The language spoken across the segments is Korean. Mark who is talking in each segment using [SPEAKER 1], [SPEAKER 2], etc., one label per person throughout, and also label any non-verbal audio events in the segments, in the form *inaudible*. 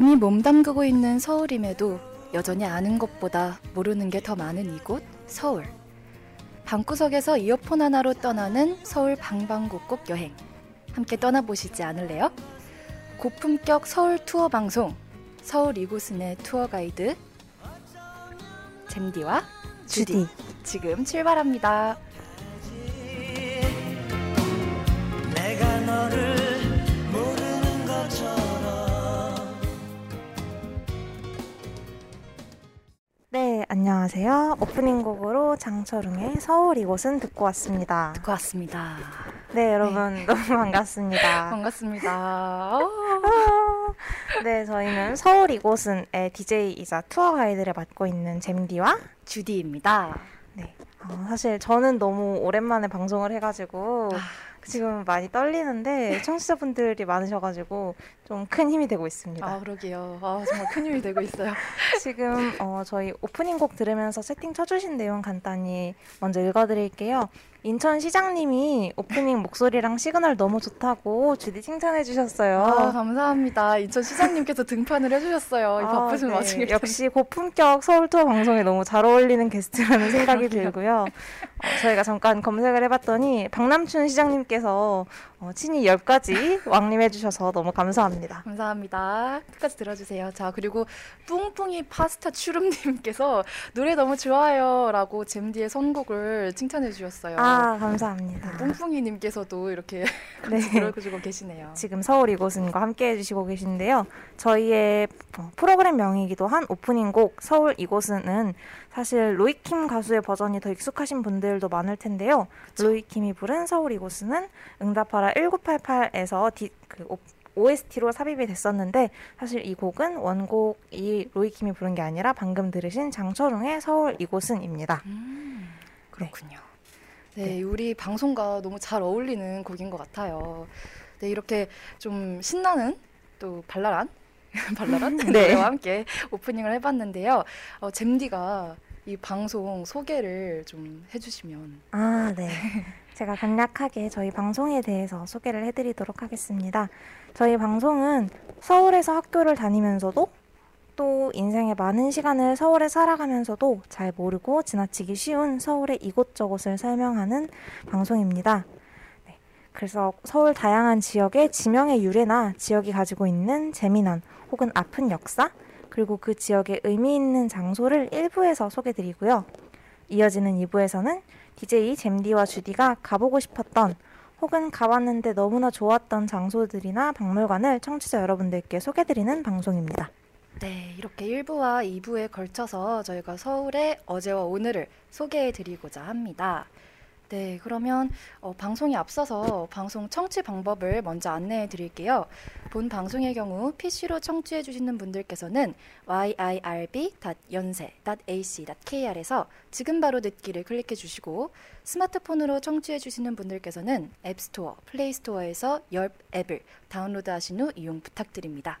[SPEAKER 1] 이미 몸담그고 있는 서울임에도 여전히 아는 것보다 모르는 게 더 많은 이곳 서울. 방구석에서 이어폰 하나로 떠나는 서울 방방곡곡 여행. 함께 떠나보시지 않을래요? 고품격 서울 투어 방송 서울 이곳은의 투어 가이드 잼디와 주디,
[SPEAKER 2] 주디.
[SPEAKER 1] 지금 출발합니다.
[SPEAKER 2] 안녕하세요. 오프닝 곡으로 장철웅의 서울 이곳은 듣고 왔습니다.
[SPEAKER 1] 듣고 왔습니다.
[SPEAKER 2] 네, 여러분 너무 반갑습니다. *laughs*
[SPEAKER 1] 반갑습니다. 어,
[SPEAKER 2] 네, 저희는 서울 이곳은의 DJ이자 투어 가이드를 맡고 있는 잼디와
[SPEAKER 1] 주디입니다.
[SPEAKER 2] 네, 어, 사실 저는 너무 오랜만에 방송을 해가지고
[SPEAKER 1] 아,
[SPEAKER 2] 지금 많이 떨리는데 청취자분들이 많으셔가지고 좀 큰 힘이 되고 있습니다.
[SPEAKER 1] 아 그러게요. 아 정말 큰 힘이 되고 있어요. *laughs*
[SPEAKER 2] 지금 어, 저희 오프닝 곡 들으면서 세팅 쳐주신 내용 간단히 먼저 읽어드릴게요. 인천 시장님이 오프닝 목소리랑 시그널 너무 좋다고 주디 칭찬해 주셨어요.
[SPEAKER 1] 아 감사합니다. 인천 시장님께서 등판을 해주셨어요. 이
[SPEAKER 2] 아,
[SPEAKER 1] 바쁘신
[SPEAKER 2] 네.
[SPEAKER 1] 와중에
[SPEAKER 2] 역시 고품격 서울 투어 방송에 너무 잘 어울리는 게스트라는 생각이 들고요. 어, 저희가 잠깐 검색을 해봤더니 박남춘 시장님께서 어, 친히 여기까지 왕림해 주셔서 너무 감사합니다.
[SPEAKER 1] 감사합니다. 끝까지 들어주세요. 자 그리고 뿡뿡이 파스타 추름님께서 노래 너무 좋아요 라고 잼디의 선곡을 칭찬해 주셨어요.
[SPEAKER 2] 아 감사합니다.
[SPEAKER 1] 뿡뿡이님께서도 이렇게 *laughs*
[SPEAKER 2] 네.
[SPEAKER 1] 들어주고 계시네요.
[SPEAKER 2] 지금 서울 이곳은과 함께 해주시고 계신데요. 저희의 어, 프로그램 명이기도 한 오프닝 곡 서울 이곳은은 사실 로이킴 가수의 버전이 더 익숙하신 분들도 많을 텐데요. 로이킴이 부른 서울 이곳은은 응답하라 1988에서 디, 그 오, OST로 삽입이 됐었는데 사실 이 곡은 원곡이 로이킴이 부른 게 아니라 방금 들으신 장철웅의 서울 이곳은입니다.
[SPEAKER 1] 음, 그렇군요. 네,
[SPEAKER 2] 네.
[SPEAKER 1] 우리 방송과 너무 잘 어울리는 곡인 것 같아요. 네, 이렇게 좀 신나는 또 발랄한 *laughs* 발랄한 *laughs*
[SPEAKER 2] 네.
[SPEAKER 1] 노래와 함께 오프닝을 해봤는데요. 어, 잼디가 이 방송 소개를 좀 해주시면
[SPEAKER 2] 아, 네. *laughs* 제가 간략하게 저희 방송에 대해서 소개를 해드리도록 하겠습니다. 저희 방송은 서울에서 학교를 다니면서도 또 인생의 많은 시간을 서울에 살아가면서도 잘 모르고 지나치기 쉬운 서울의 이곳저곳을 설명하는 방송입니다. 네. 그래서 서울 다양한 지역의 지명의 유래나 지역이 가지고 있는 재미난 혹은 아픈 역사 그리고 그 지역의 의미 있는 장소를 일부에서 소개드리고요. 이어지는 2부에서는 DJ 잼디와 주디가 가보고 싶었던 혹은 가봤는데 너무나 좋았던 장소들이나 박물관을 청취자 여러분들께 소개드리는 방송입니다.
[SPEAKER 1] 네, 이렇게 1부와 2부에 걸쳐서 저희가 서울의 어제와 오늘을 소개해 드리고자 합니다. 네, 그러면 어, 방송에 앞서서 방송 청취 방법을 먼저 안내해 드릴게요. 본 방송의 경우 PC로 청취해 주시는 분들께서는 yirb.연세.ac.kr에서 지금 바로 듣기를 클릭해 주시고 스마트폰으로 청취해 주시는 분들께서는 앱스토어, 플레이스토어에서 YIRB 앱을 다운로드하신 후 이용 부탁드립니다.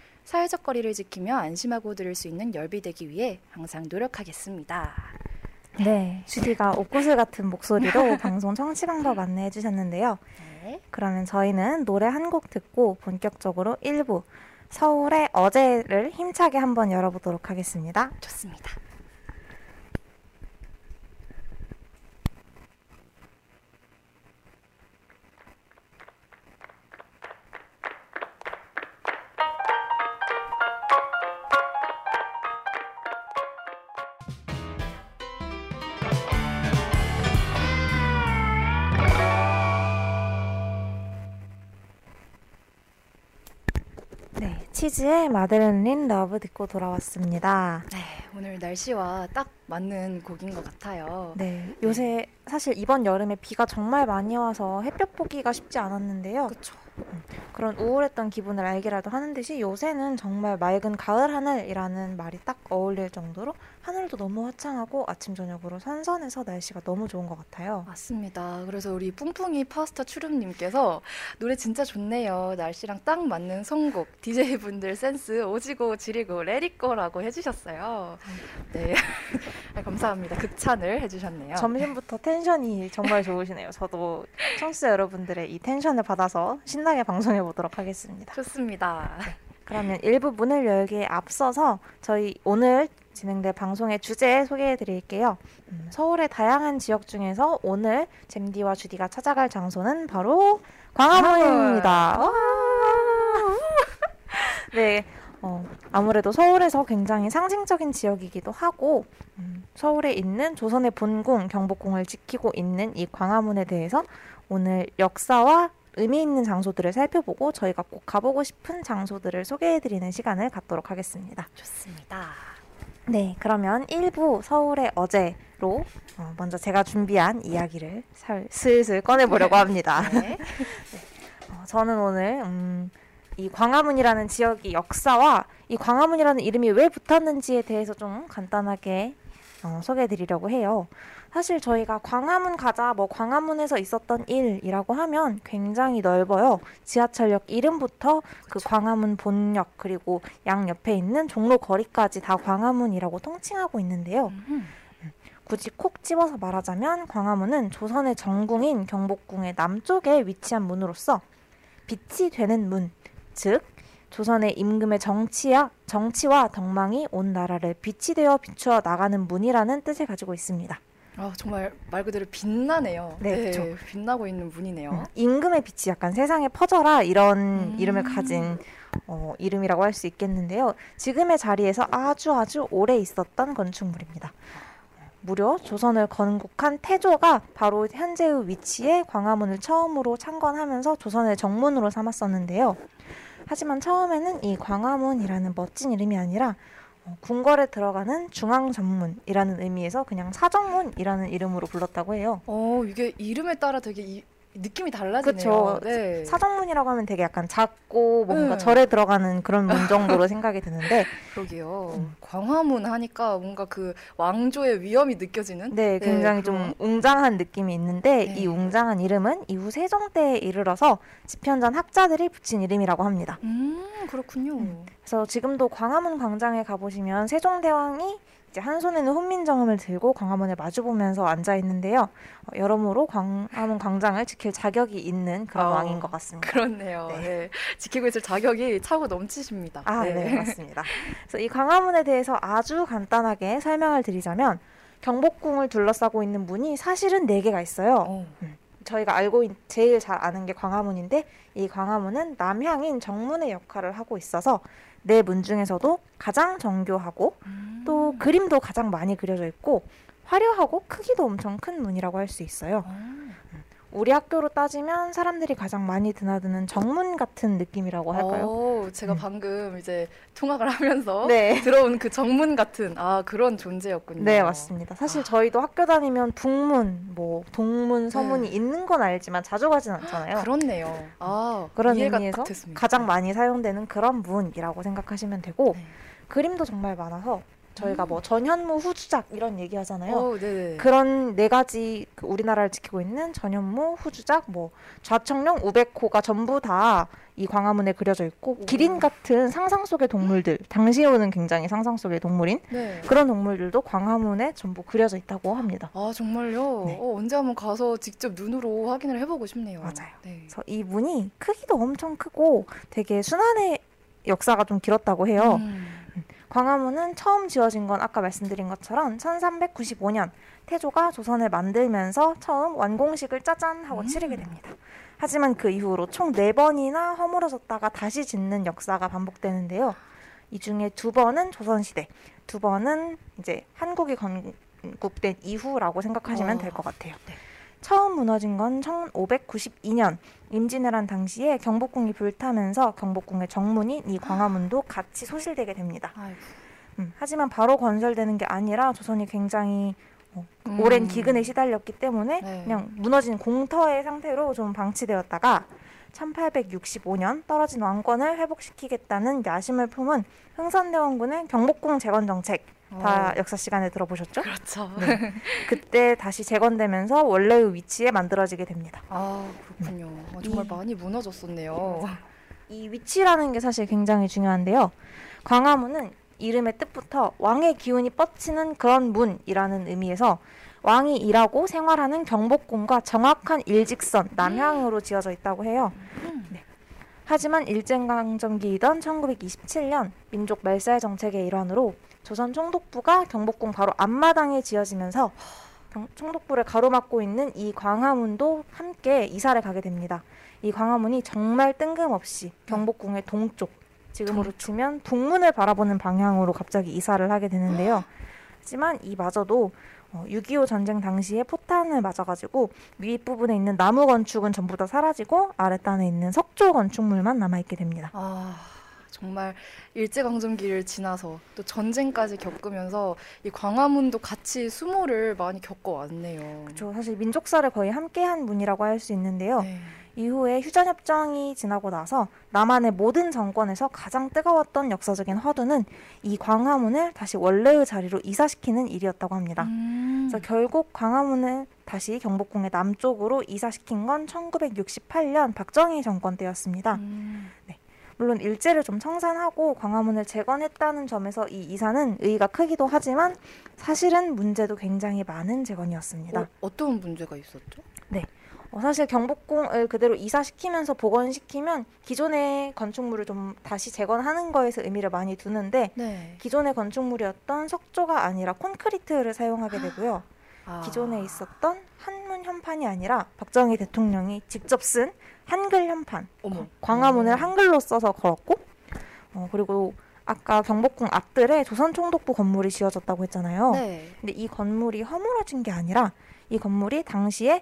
[SPEAKER 1] 사회적 거리를 지키며 안심하고 들을 수 있는 열비 되기 위해 항상 노력하겠습니다.
[SPEAKER 2] 네, 주디가 옥구슬 같은 목소리로 *laughs* 방송 청취 방법 안내해 주셨는데요.
[SPEAKER 1] 네.
[SPEAKER 2] 그러면 저희는 노래 한 곡 듣고 본격적으로 1부 서울의 어제를 힘차게 한번 열어보도록 하겠습니다.
[SPEAKER 1] 좋습니다.
[SPEAKER 2] 네, 치즈의 Madeleine Love 듣고 돌아왔습니다.
[SPEAKER 1] 네, 오늘 날씨와 딱 맞는 곡인 것 같아요.
[SPEAKER 2] 네, 요새 사실 이번 여름에 비가 정말 많이 와서 햇볕 보기가 쉽지 않았는데요.
[SPEAKER 1] 그렇죠.
[SPEAKER 2] 그런 우울했던 기분을 알기라도 하는 듯이 요새는 정말 맑은 가을 하늘이라는 말이 딱 어울릴 정도로 하늘도 너무 화창하고 아침 저녁으로 선선해서 날씨가 너무 좋은 것 같아요.
[SPEAKER 1] 맞습니다. 그래서 우리 뿡뿡이 파스타 추름님께서 노래 진짜 좋네요. 날씨랑 딱 맞는 선곡. DJ분들 센스 오지고 지리고 레리꼬라고 해주셨어요. 네. *laughs* 아, 감사합니다. 극찬을 해주셨네요.
[SPEAKER 2] 점심부터 텐션이 정말 좋으시네요. 저도 청취자 여러분들의 이 텐션을 받아서 신나게 방송해 보도록 하겠습니다.
[SPEAKER 1] 좋습니다.
[SPEAKER 2] 그러면 일부 문을 열기에 앞서서 저희 오늘 진행될 방송의 주제 소개해 드릴게요. 음, 서울의 다양한 지역 중에서 오늘 잼디와 주디가 찾아갈 장소는 바로 광화문입니다. 와! *laughs* 네, 어, 아무래도 서울에서 굉장히 상징적인 지역이기도 하고 음, 서울에 있는 조선의 본궁 경복궁을 지키고 있는 이 광화문에 대해서 오늘 역사와 의미 있는 장소들을 살펴보고 저희가 꼭 가보고 싶은 장소들을 소개해드리는 시간을 갖도록 하겠습니다.
[SPEAKER 1] 좋습니다.
[SPEAKER 2] 네, 그러면 1부 서울의 어제로 어, 먼저 제가 준비한 이야기를 살, 슬슬 꺼내보려고 합니다. *laughs*
[SPEAKER 1] 네.
[SPEAKER 2] 어, 저는 오늘 음, 이 광화문이라는 지역의 역사와 이 광화문이라는 이름이 왜 붙었는지에 대해서 좀 간단하게 어, 소개해드리려고 해요. 사실 저희가 광화문 가자, 뭐 광화문에서 있었던 일이라고 하면 굉장히 넓어요. 지하철역 이름부터 그. 광화문 본역 그리고 양 옆에 있는 종로 거리까지 다 광화문이라고 통칭하고 있는데요.
[SPEAKER 1] 음,
[SPEAKER 2] 굳이 콕 집어서 말하자면 광화문은 조선의 정궁인 경복궁의 남쪽에 위치한 문으로서 빛이 되는 문, 즉 조선의 임금의 정치야, 정치와 덕망이 온 나라를 빛이 되어 비추어 나가는 문이라는 뜻을 가지고 있습니다.
[SPEAKER 1] 아, 정말 말 그대로 빛나네요.
[SPEAKER 2] 네, 그쵸.
[SPEAKER 1] 빛나고 있는 문이네요.
[SPEAKER 2] 음, 임금의 빛이 약간 세상에 퍼져라 이런
[SPEAKER 1] 음.
[SPEAKER 2] 이름을 가진 어, 이름이라고 할 수 있겠는데요. 지금의 자리에서 아주 아주 오래 있었던 건축물입니다. 무려 조선을 건국한 태조가 바로 현재의 위치에 광화문을 처음으로 창건하면서 조선의 정문으로 삼았었는데요. 하지만 처음에는 이 광화문이라는 멋진 이름이 아니라 어, 궁궐에 들어가는 중앙 전문이라는 의미에서 그냥 사정문이라는 이름으로 불렀다고 해요.
[SPEAKER 1] 어, 이게 이름에 따라 되게 이, 느낌이 달라지네요.
[SPEAKER 2] 그쵸.
[SPEAKER 1] 네.
[SPEAKER 2] 사정문이라고 하면 되게 약간 작고 뭔가
[SPEAKER 1] 네.
[SPEAKER 2] 절에 들어가는 그런 문 정도로 생각이 드는데 *laughs*
[SPEAKER 1] 그러게요.
[SPEAKER 2] 음.
[SPEAKER 1] 광화문 하니까 뭔가 그 왕조의 위엄이 느껴지는?
[SPEAKER 2] 네, 굉장히
[SPEAKER 1] 그런-
[SPEAKER 2] 좀 웅장한 느낌이 있는데
[SPEAKER 1] 네.
[SPEAKER 2] 이 웅장한 이름은 이후 세종 때에 이르러서 집현전 학자들이 붙인 이름이라고 합니다.
[SPEAKER 1] 음, 그렇군요.
[SPEAKER 2] 음. 그래서 지금도 광화문 광장에 가보시면 세종대왕이 이제 한 손에는 훈민정음을 들고 광화문을 마주보면서 앉아 있는데요. 어, 여러모로 광화문 광장을 지킬 자격이 있는 그런
[SPEAKER 1] 어,
[SPEAKER 2] 왕인 것 같습니다.
[SPEAKER 1] 그렇네요.
[SPEAKER 2] 네.
[SPEAKER 1] 네. 지키고 있을 자격이 차고 넘치십니다.
[SPEAKER 2] 아, 네, 맞습니다. *laughs* 그래서 이 광화문에 대해서 아주 간단하게 설명을 드리자면 경복궁을 둘러싸고 있는 문이 사실은 네 개가 있어요.
[SPEAKER 1] 어.
[SPEAKER 2] 저희가 알고 있, 제일 잘 아는 게 광화문인데 이 광화문은 남향인 정문의 역할을 하고 있어서 네 문 중에서도 가장 정교하고
[SPEAKER 1] 음.
[SPEAKER 2] 또 그림도 가장 많이 그려져 있고 화려하고 크기도 엄청 큰 문이라고 할 수 있어요.
[SPEAKER 1] 어.
[SPEAKER 2] 우리 학교로 따지면 사람들이 가장 많이 드나드는 정문 같은 느낌이라고 할까요?
[SPEAKER 1] 어, 제가
[SPEAKER 2] 음.
[SPEAKER 1] 방금 이제 통학을 *laughs* 하면서
[SPEAKER 2] 네.
[SPEAKER 1] 들어온 그 정문 같은 아 그런 존재였군요.
[SPEAKER 2] 네, 맞습니다. 사실 저희도 학교 다니면 북문, 뭐 동문, 서문이
[SPEAKER 1] 네.
[SPEAKER 2] 있는 건 알지만 자주 가진 않잖아요.
[SPEAKER 1] 그렇네요. 아
[SPEAKER 2] 그런 의미에서. 가장 많이 사용되는 그런 문이라고 생각하시면 되고
[SPEAKER 1] 네.
[SPEAKER 2] 그림도 정말 많아서 저희가
[SPEAKER 1] 음.
[SPEAKER 2] 뭐 전현무 후주작 이런 얘기 하잖아요.
[SPEAKER 1] 어, 네네.
[SPEAKER 2] 그런 네 가지 그 우리나라를 지키고 있는 전현무, 후주작, 뭐 좌청룡, 우백호가 전부 다 이 광화문에 그려져 있고
[SPEAKER 1] 오.
[SPEAKER 2] 기린 같은 상상 속의 동물들, 당시에는 굉장히 상상 속의 동물인
[SPEAKER 1] 네.
[SPEAKER 2] 그런 동물들도 광화문에 전부 그려져 있다고 합니다.
[SPEAKER 1] 아 정말요?
[SPEAKER 2] 네.
[SPEAKER 1] 어, 언제 한번 가서 직접 눈으로 확인을 해보고 싶네요.
[SPEAKER 2] 맞아요.
[SPEAKER 1] 네.
[SPEAKER 2] 그래서 이 문이 크기도 엄청 크고 되게 순환의 역사가 좀 길었다고 해요.
[SPEAKER 1] 음.
[SPEAKER 2] 광화문은 처음 지어진 건 아까 말씀드린 것처럼 1395년 태조가 조선을 만들면서 처음 완공식을 짜잔 하고
[SPEAKER 1] 음.
[SPEAKER 2] 치르게 됩니다. 하지만 그 이후로 총 네번이나 허물어졌다가 다시 짓는 역사가 반복되는데요. 이 중에 두 번은 조선시대, 두 번은 이제 한국이 건국된 이후라고 생각하시면
[SPEAKER 1] 어.
[SPEAKER 2] 될것 같아요.
[SPEAKER 1] 네.
[SPEAKER 2] 처음 무너진 건 1592년 임진왜란 당시에 경복궁이 불타면서 경복궁의 정문인 이 광화문도 같이 소실되게 됩니다. 음, 하지만 바로 건설되는 게 아니라 조선이 굉장히 어, 오랜
[SPEAKER 1] 음.
[SPEAKER 2] 기근에 시달렸기 때문에
[SPEAKER 1] 네.
[SPEAKER 2] 그냥 무너진 공터의 상태로 좀 방치되었다가 1865년 떨어진 왕권을 회복시키겠다는 야심을 품은 흥선대원군의 경복궁 재건 정책 다
[SPEAKER 1] 어.
[SPEAKER 2] 역사 시간에 들어보셨죠?
[SPEAKER 1] 그렇죠.
[SPEAKER 2] 네. *laughs* 그때 다시 재건되면서 원래의 위치에 만들어지게 됩니다.
[SPEAKER 1] 아 그렇군요. 아, 정말
[SPEAKER 2] 이-
[SPEAKER 1] 많이 무너졌었네요.
[SPEAKER 2] 이 위치라는 게 사실 굉장히 중요한데요. 광화문은 이름의 뜻부터 왕의 기운이 뻗치는 그런 문이라는 의미에서 왕이 일하고 생활하는 경복궁과 정확한 일직선 남향으로 지어져 있다고 해요.
[SPEAKER 1] 음.
[SPEAKER 2] 네. 하지만 일제강점기이던 1927년 민족 멸살 정책의 일환으로 조선 총독부가 경복궁 바로 앞마당에 지어지면서 경- 총독부를 가로막고 있는 이 광화문도 함께 이사를 가게 됩니다. 이 광화문이 정말 뜬금없이 경복궁의 동쪽, 지금으로 치면 북문을 바라보는 방향으로 갑자기 이사를 하게 되는데요. 하지만 이마저도 어, 6.25 전쟁 당시에 포탄을 맞아가지고 윗부분에 있는 나무 건축은 전부 다 사라지고 아랫단에 있는 석조 건축물만 남아있게 됩니다.
[SPEAKER 1] 아 정말 일제강점기를 지나서 또 전쟁까지 겪으면서 이 광화문도 같이 수모를 많이 겪어왔네요.
[SPEAKER 2] 저 사실 민족사를 거의 함께한 문이라고 할 수 있는데요.
[SPEAKER 1] 네.
[SPEAKER 2] 이후에 휴전협정이 지나고 나서 남한의 모든 정권에서 가장 뜨거웠던 역사적인 화두는 이 광화문을 다시 원래의 자리로 이사시키는 일이었다고 합니다.
[SPEAKER 1] 음.
[SPEAKER 2] 그래서 결국 광화문을 다시 경복궁의 남쪽으로 이사시킨 건 1968년 박정희 정권 때였습니다.
[SPEAKER 1] 음.
[SPEAKER 2] 물론 일제를 좀 청산하고 광화문을 재건했다는 점에서 이 이사는 의의가 크기도 하지만 사실은 문제도 굉장히 많은 재건이었습니다.
[SPEAKER 1] 어, 어떤 문제가 있었죠?
[SPEAKER 2] 어, 사실 경복궁을 그대로 이사시키면서 복원시키면 기존의 건축물을 좀 다시 재건하는 거에서 의미를 많이 두는데
[SPEAKER 1] 네.
[SPEAKER 2] 기존의 건축물이었던 석조가 아니라 콘크리트를 사용하게 되고요.
[SPEAKER 1] 아.
[SPEAKER 2] 기존에 있었던 한 문 현판이 아니라 박정희 대통령이 직접 쓴 한글 현판,
[SPEAKER 1] 어머.
[SPEAKER 2] 광화문을
[SPEAKER 1] 음.
[SPEAKER 2] 한글로 써서 걸었고, 어, 그리고 아까 경복궁 앞들에 조선 총독부 건물이 지어졌다고 했잖아요.
[SPEAKER 1] 네.
[SPEAKER 2] 근데 이 건물이 허물어진 게 아니라 이 건물이 당시에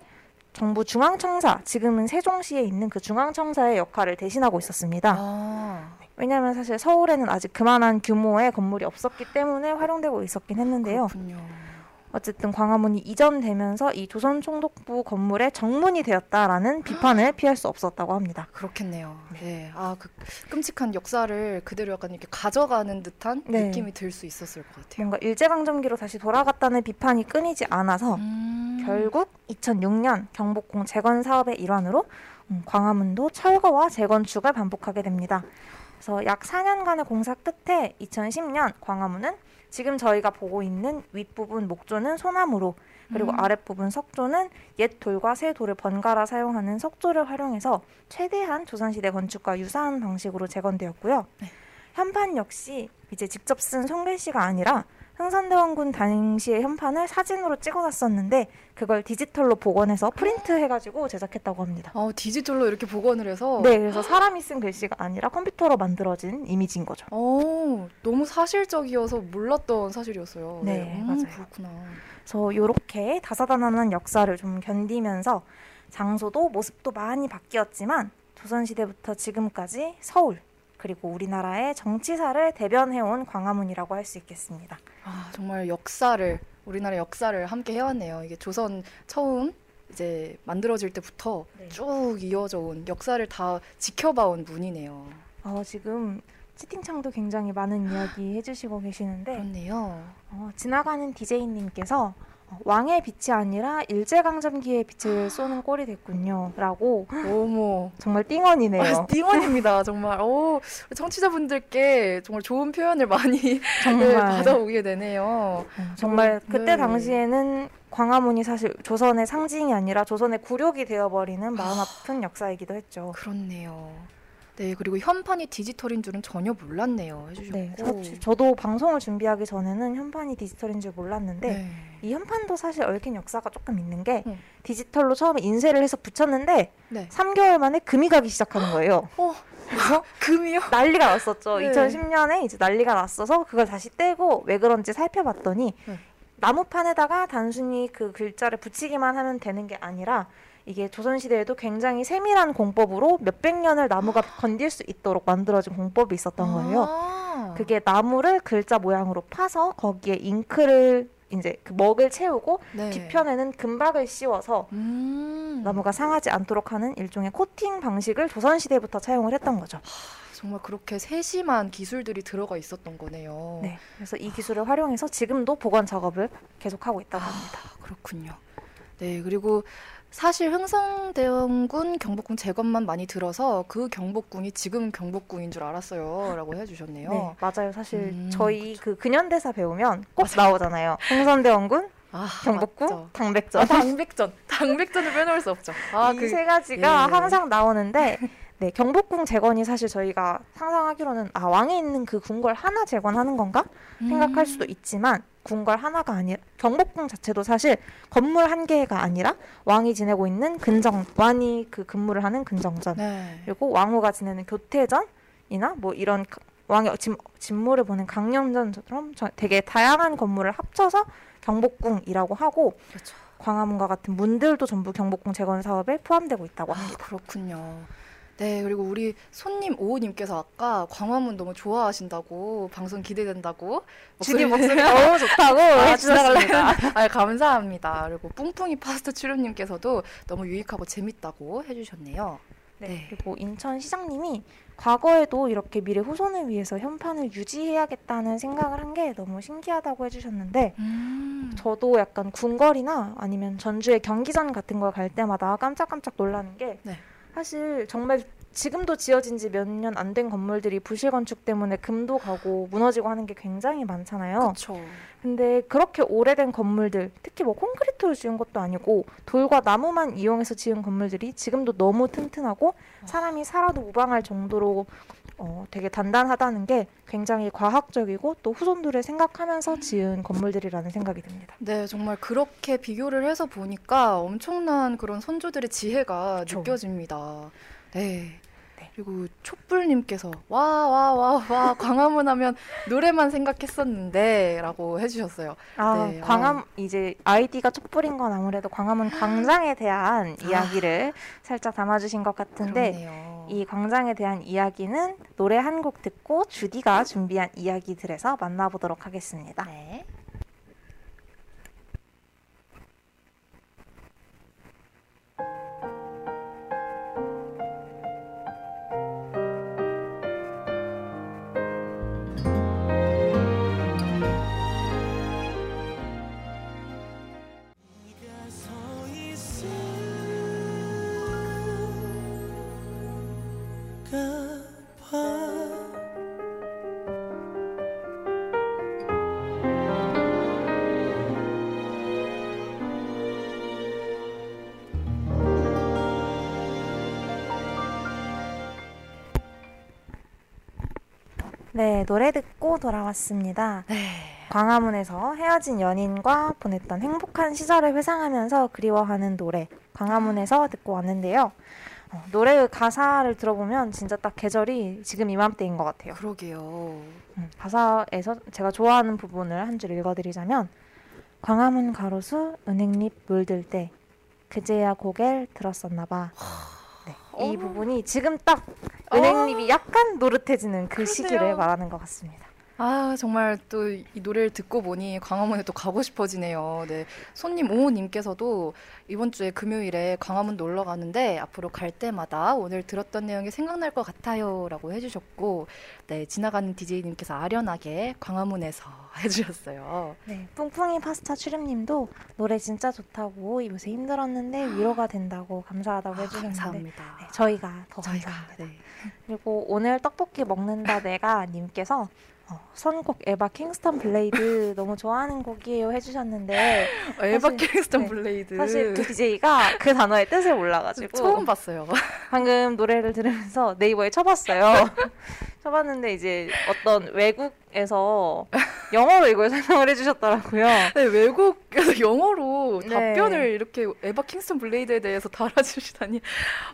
[SPEAKER 2] 정부 중앙청사, 지금은 세종시에 있는 그 중앙청사의 역할을 대신하고 있었습니다.
[SPEAKER 1] 아.
[SPEAKER 2] 왜냐하면 사실 서울에는 아직 그만한 규모의 건물이 없었기 때문에 활용되고 있었긴 했는데요.
[SPEAKER 1] 그렇군요.
[SPEAKER 2] 어쨌든 광화문이 이전되면서 이 조선 총독부 건물의 정문이 되었다라는 비판을 피할 수 없었다고 합니다.
[SPEAKER 1] 그렇겠네요. 네. 아, 그 끔찍한 역사를 그대로 약간 이렇게 가져가는 듯한
[SPEAKER 2] 네.
[SPEAKER 1] 느낌이 들 수 있었을 것 같아요.
[SPEAKER 2] 뭔가 일제강점기로 다시 돌아갔다는 비판이 끊이지 않아서
[SPEAKER 1] 음.
[SPEAKER 2] 결국 2006년 경복궁 재건 사업의 일환으로 음, 광화문도 철거와 재건축을 반복하게 됩니다. 그래서 약 4년간의 공사 끝에 2010년 광화문은 지금 저희가 보고 있는 윗부분 목조는 소나무로 그리고
[SPEAKER 1] 음.
[SPEAKER 2] 아랫부분 석조는 옛 돌과 새 돌을 번갈아 사용하는 석조를 활용해서 최대한 조선시대 건축과 유사한 방식으로 재건되었고요.
[SPEAKER 1] 네.
[SPEAKER 2] 현판 역시 이제 직접 쓴 손글씨가 아니라 흥선대원군 당시의 현판을 사진으로 찍어놨었는데 그걸 디지털로 복원해서 프린트해가지고 제작했다고 합니다.
[SPEAKER 1] 아, 디지털로 이렇게 복원을 해서
[SPEAKER 2] 네, 그래서 사람이 쓴 글씨가 아니라 컴퓨터로 만들어진 이미지인 거죠.
[SPEAKER 1] 어, 너무 사실적이어서 몰랐던 사실이었어요.
[SPEAKER 2] 네,
[SPEAKER 1] 음,
[SPEAKER 2] 맞아요.
[SPEAKER 1] 그렇구나.
[SPEAKER 2] 그래서 이렇게 다사다난한 역사를 좀 견디면서 장소도 모습도 많이 바뀌었지만 조선시대부터 지금까지 서울 그리고 우리나라의 정치사를 대변해온 광화문이라고 할 수 있겠습니다.
[SPEAKER 1] 아, 정말 역사를 우리나라 역사를 함께 해왔네요. 이게 조선 처음 이제 만들어질 때부터
[SPEAKER 2] 네.
[SPEAKER 1] 쭉 이어져 온 역사를 다 지켜봐온 문이네요.
[SPEAKER 2] 어, 지금 채팅창도 굉장히 많은 이야기 해주시고 계시는데
[SPEAKER 1] 그렇네요.
[SPEAKER 2] 어, 지나가는 어, 왕의 빛이 아니라 일제강점기의 빛을 *gasps* 쏘는 꼴이 됐군요. 라고
[SPEAKER 1] 어머.
[SPEAKER 2] 정말 띵언이네요.
[SPEAKER 1] 아, 띵원입니다. 정말. 오, 청취자분들께 정말 좋은 표현을 많이 *laughs* 네,
[SPEAKER 2] 정말
[SPEAKER 1] 받아오게 되네요.
[SPEAKER 2] 어, 정말 그때
[SPEAKER 1] 네.
[SPEAKER 2] 당시에는 광화문이 사실 조선의 상징이 아니라 조선의 굴욕이 되어버리는 마음 아픈 역사이기도 했죠.
[SPEAKER 1] 그렇네요. 네, 그리고 현판이 디지털인 줄은 전혀 몰랐네요. 해주셨고.
[SPEAKER 2] 네, 저도 방송을 준비하기 전에는 현판이 디지털인 줄 몰랐는데
[SPEAKER 1] 네.
[SPEAKER 2] 이 현판도 사실 얽힌 역사가 조금 있는 게
[SPEAKER 1] 음.
[SPEAKER 2] 디지털로 처음에 인쇄를 해서 붙였는데
[SPEAKER 1] 네.
[SPEAKER 2] 3개월 만에 금이 가기 시작하는 거예요. *laughs*
[SPEAKER 1] 어,
[SPEAKER 2] 그래서 *laughs*
[SPEAKER 1] 금이요?
[SPEAKER 2] 난리가 났었죠.
[SPEAKER 1] 네.
[SPEAKER 2] 2010년에 이제 난리가 났어서 그걸 다시 떼고 왜 그런지 살펴봤더니
[SPEAKER 1] 네.
[SPEAKER 2] 나무판에다가 단순히 그 글자를 붙이기만 하면 되는 게 아니라 이게 조선시대에도 굉장히 세밀한 공법으로 몇백 년을 나무가 건딜 수 있도록 만들어진 공법이 있었던 거예요.
[SPEAKER 1] 아.
[SPEAKER 2] 그게 나무를 글자 모양으로 파서 거기에 잉크를 이제 그 먹을 채우고
[SPEAKER 1] 네.
[SPEAKER 2] 뒤편에는 금박을 씌워서
[SPEAKER 1] 음.
[SPEAKER 2] 나무가 상하지 않도록 하는 일종의 코팅 방식을 조선 시대부터 차용을 했던 거죠.
[SPEAKER 1] 정말 그렇게 세심한 기술들이 들어가 있었던 거네요.
[SPEAKER 2] 네. 그래서 이 기술을 활용해서 지금도 복원 작업을 계속하고 있다고 합니다.
[SPEAKER 1] 아, 그렇군요. 네, 그리고 사실 흥성대원군 경복궁 재건만 많이 들어서 그 경복궁이 지금 경복궁인 줄 알았어요라고 해주셨네요.
[SPEAKER 2] 네, 맞아요. 사실
[SPEAKER 1] 음,
[SPEAKER 2] 저희 그 근현대사 배우면 꼭 나오잖아요. 흥선대원군,
[SPEAKER 1] 아,
[SPEAKER 2] 경복궁,
[SPEAKER 1] 맞죠. 아,
[SPEAKER 2] 당백전.
[SPEAKER 1] 당백전, 당백전을 빼놓을 수 없죠. 아,
[SPEAKER 2] 이세 가지가
[SPEAKER 1] 예.
[SPEAKER 2] 항상 나오는데 네, 경복궁 재건이 사실 저희가 상상하기로는 아 왕이 있는 그 궁궐 하나 재건하는 건가 생각할 수도
[SPEAKER 1] 음.
[SPEAKER 2] 있지만 궁궐 하나가 아니라 경복궁 자체도 사실 건물 한 개가 아니라 왕이 지내고 있는 근정 왕이 그 근무를 하는 근정전
[SPEAKER 1] 네.
[SPEAKER 2] 그리고 왕후가 지내는 교태전이나 뭐 이런 가- 왕의 진, 진모를 보는 강령전처럼 저- 되게 다양한 건물을 합쳐서 경복궁이라고 하고
[SPEAKER 1] 그렇죠.
[SPEAKER 2] 광화문과 같은 문들도 전부 경복궁 재건 사업에 포함되고 있다고
[SPEAKER 1] 아,
[SPEAKER 2] 합니다.
[SPEAKER 1] 그렇군요. 네, 그리고 우리 손님 오우님께서 아까 광화문 너무 좋아하신다고 방송 기대된다고
[SPEAKER 2] 주님 목소리 *laughs* 너무 좋다고 해주셨습니다.
[SPEAKER 1] 아, 감사합니다. 그리고 뿡뿡이 파스타 출연님께서도 너무 유익하고 재밌다고 해주셨네요. 네.
[SPEAKER 2] 그리고 인천 시장님이 과거에도 이렇게 미래 후손을 위해서 현판을 유지해야겠다는 생각을 한 게 너무 신기하다고 해주셨는데
[SPEAKER 1] 음,
[SPEAKER 2] 저도 약간 궁궐이나 아니면 전주의 경기장 같은 걸 갈 때마다 깜짝깜짝 놀라는 게
[SPEAKER 1] 네.
[SPEAKER 2] 사실 정말 지금도 지어진 지 몇 년 안 된 건물들이 부실 건축 때문에 금도 가고 무너지고 하는 게 굉장히 많잖아요.
[SPEAKER 1] 그렇죠.
[SPEAKER 2] 근데 그렇게 오래된 건물들, 특히 뭐 콘크리트로 지은 것도 아니고 돌과 나무만 이용해서 지은 건물들이 지금도 너무 튼튼하고 사람이 살아도 무방할 정도로 어, 되게 단단하다는 게 굉장히 과학적이고 또 후손들을 생각하면서 지은 건물들이라는 생각이 듭니다.
[SPEAKER 1] 네, 정말 그렇게 비교를 해서 보니까 엄청난 그런 선조들의 지혜가
[SPEAKER 2] 그쵸.
[SPEAKER 1] 느껴집니다. 네.
[SPEAKER 2] 네.
[SPEAKER 1] 그리고 촛불님께서 와 와 와 와 광화문 하면 노래만 생각했었는데라고 해주셨어요.
[SPEAKER 2] 아,
[SPEAKER 1] 네,
[SPEAKER 2] 광화문 이제 아이디가 촛불인 건 아무래도 광화문 광장에 대한
[SPEAKER 1] 아.
[SPEAKER 2] 이야기를 살짝 담아주신 것 같은데
[SPEAKER 1] 그렇네요.
[SPEAKER 2] 이 광장에 대한 이야기는 노래 한 곡 듣고 주디가 준비한 이야기들에서 만나보도록 하겠습니다.
[SPEAKER 1] 네.
[SPEAKER 3] 네,
[SPEAKER 2] 노래 듣고 돌아왔습니다.
[SPEAKER 1] 네.
[SPEAKER 2] 광화문에서 헤어진 연인과 보냈던 행복한 시절을 회상하면서 그리워하는 노래 광화문에서 듣고 왔는데요. 어, 노래의 가사를 들어보면 진짜 딱 계절이 지금 이맘때인 것 같아요.
[SPEAKER 1] 그러게요.
[SPEAKER 2] 음, 가사에서 제가 좋아하는 부분을 한 줄 읽어드리자면 광화문 가로수 은행잎 물들 때 그제야 고개를 들었었나봐. 네, 이
[SPEAKER 1] 어.
[SPEAKER 2] 부분이 지금 딱 은행잎이 약간 노릇해지는 그
[SPEAKER 1] 그러네요.
[SPEAKER 2] 시기를 말하는 것 같습니다.
[SPEAKER 1] 아 정말 또 이 노래를 듣고 보니 광화문에 또 가고 싶어지네요. 네, 손님 오호님께서도 이번 주에 금요일에 광화문 놀러 가는데 앞으로 갈 때마다 오늘 들었던 내용이 생각날 것 같아요 라고 해주셨고, 네 지나가는 DJ님께서 아련하게 광화문에서 *laughs* 해주셨어요.
[SPEAKER 2] 네, 뿡뿡이 파스타 출연님도 노래 진짜 좋다고 요새 힘들었는데 위로가 된다고 감사하다고
[SPEAKER 1] 아,
[SPEAKER 2] 해주셨는데
[SPEAKER 1] 감사합니다.
[SPEAKER 2] 네, 저희가 더
[SPEAKER 1] 저희가
[SPEAKER 2] 감사합니다.
[SPEAKER 1] 네.
[SPEAKER 2] 그리고 오늘 떡볶이 먹는다 내가 님께서 어, 선곡 에바 킹스턴 블레이드 *laughs* 너무 좋아하는 곡이에요 해주셨는데
[SPEAKER 1] 에바
[SPEAKER 2] 사실-
[SPEAKER 1] 킹스턴
[SPEAKER 2] 네,
[SPEAKER 1] 블레이드
[SPEAKER 2] 사실 그 DJ가 그 단어의 뜻을 몰라가지고
[SPEAKER 1] 처음 봤어요. *laughs*
[SPEAKER 2] 방금 노래를 들으면서 네이버에 쳐봤어요. *laughs* 쳐봤는데 이제 어떤 외국 에서 영어로 이걸 *laughs* 설명을 해주셨더라고요.
[SPEAKER 1] 네, 외국에서 영어로
[SPEAKER 2] 네.
[SPEAKER 1] 답변을 이렇게 에바 킹스턴 블레이드에 대해서 *laughs* 달아주시다니,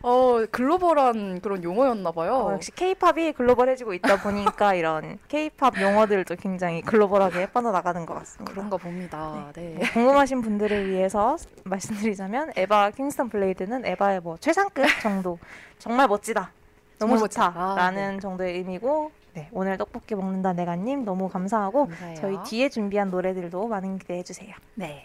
[SPEAKER 1] 어, 글로벌한 그런 용어였나 봐요.
[SPEAKER 2] 어, 역시 케이팝이 글로벌해지고 있다 *laughs* 보니까 이런 케이팝 용어들도 굉장히 글로벌하게 뻗어나가는 것 같습니다.
[SPEAKER 1] 그런가 봅니다. 네.
[SPEAKER 2] 뭐 궁금하신 분들을 위해서 말씀드리자면 에바 킹스턴 블레이드는 에바의 뭐 최상급 정도 정말 멋지다 너무
[SPEAKER 1] 정말 멋지다.
[SPEAKER 2] 좋다라는 정도의 의미고 네, 오늘 떡볶이 먹는다 내가님 너무 감사하고
[SPEAKER 1] 감사해요.
[SPEAKER 2] 저희 뒤에 준비한 노래들도 많은 기대해 주세요.
[SPEAKER 1] 네.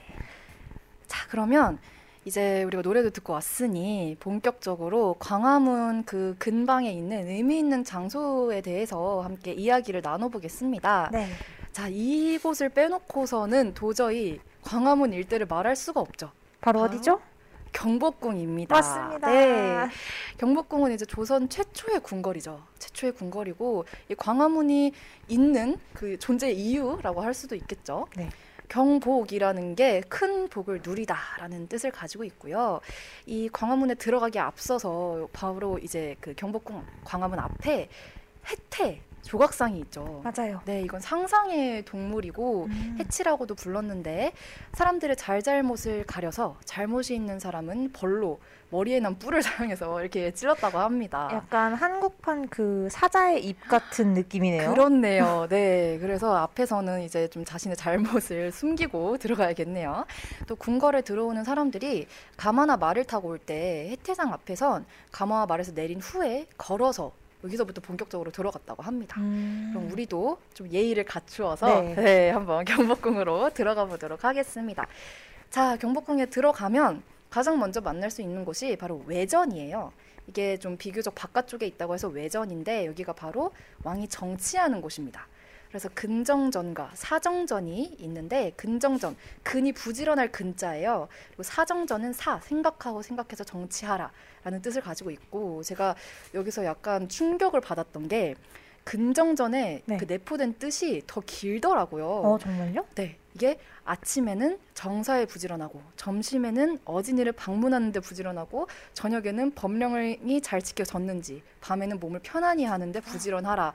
[SPEAKER 1] 자, 그러면 이제 우리가 노래도 듣고 왔으니 본격적으로 광화문 그 근방에 있는 의미 있는 장소에 대해서 함께 이야기를 나눠보겠습니다.
[SPEAKER 2] 네.
[SPEAKER 1] 자, 이곳을 빼놓고서는 도저히 광화문 일대를 말할 수가 없죠.
[SPEAKER 2] 바로
[SPEAKER 1] 바로
[SPEAKER 2] 어디죠?
[SPEAKER 1] 경복궁입니다.
[SPEAKER 2] 맞습니다.
[SPEAKER 1] 네. 경복궁은 이제 조선 최초의 궁궐이죠. 최초의 궁궐이고 이 광화문이 있는 그 존재 이유라고 할 수도 있겠죠.
[SPEAKER 2] 네.
[SPEAKER 1] 경복이라는 게 큰 복을 누리다라는 뜻을 가지고 있고요. 이 광화문에 들어가기 앞서서 바로 이제 그 경복궁 광화문 앞에 해태 조각상이 있죠.
[SPEAKER 2] 맞아요.
[SPEAKER 1] 네, 이건 상상의 동물이고
[SPEAKER 2] 음.
[SPEAKER 1] 해치라고도 불렀는데 사람들의 잘잘못을 가려서 잘못이 있는 사람은 벌로 머리에 난 뿔을 *laughs* 사용해서 이렇게 찔렀다고 합니다.
[SPEAKER 2] 약간 한국판 그 사자의 입 같은 느낌이네요.
[SPEAKER 1] 그렇네요. *laughs* 네. 그래서 앞에서는 이제 좀 자신의 잘못을 *laughs* 숨기고 들어가야겠네요. 또 궁궐에 들어오는 사람들이 가마나 말을 타고 올 때 해태상 앞에선 가마와 말에서 내린 후에 걸어서 여기서부터 본격적으로 들어갔다고 합니다.
[SPEAKER 2] 음.
[SPEAKER 1] 그럼 우리도 좀 예의를 갖추어서
[SPEAKER 2] 네. *laughs*
[SPEAKER 1] 네. 한번 경복궁으로 들어가 보도록 하겠습니다. 자, 경복궁에 들어가면 가장 먼저 만날 수 있는 곳이 바로 외전이에요. 이게 좀 비교적 바깥쪽에 있다고 해서 외전인데 여기가 바로 왕이 정치하는 곳입니다. 그래서 근정전과 사정전이 있는데 근정전 근이 부지런할 근자예요. 그리고 사정전은 사 생각하고 생각해서 정치하라 라는 뜻을 가지고 있고 제가 여기서 약간 충격을 받았던 게 근정전에
[SPEAKER 2] 네.
[SPEAKER 1] 그 내포된 뜻이 더 길더라고요.
[SPEAKER 2] 어 정말요?
[SPEAKER 1] 네, 이게 아침에는 정사에 부지런하고 점심에는 어진이를 방문하는데 부지런하고 저녁에는 법령이 잘 지켜졌는지 밤에는 몸을 편안히 하는데 부지런하라.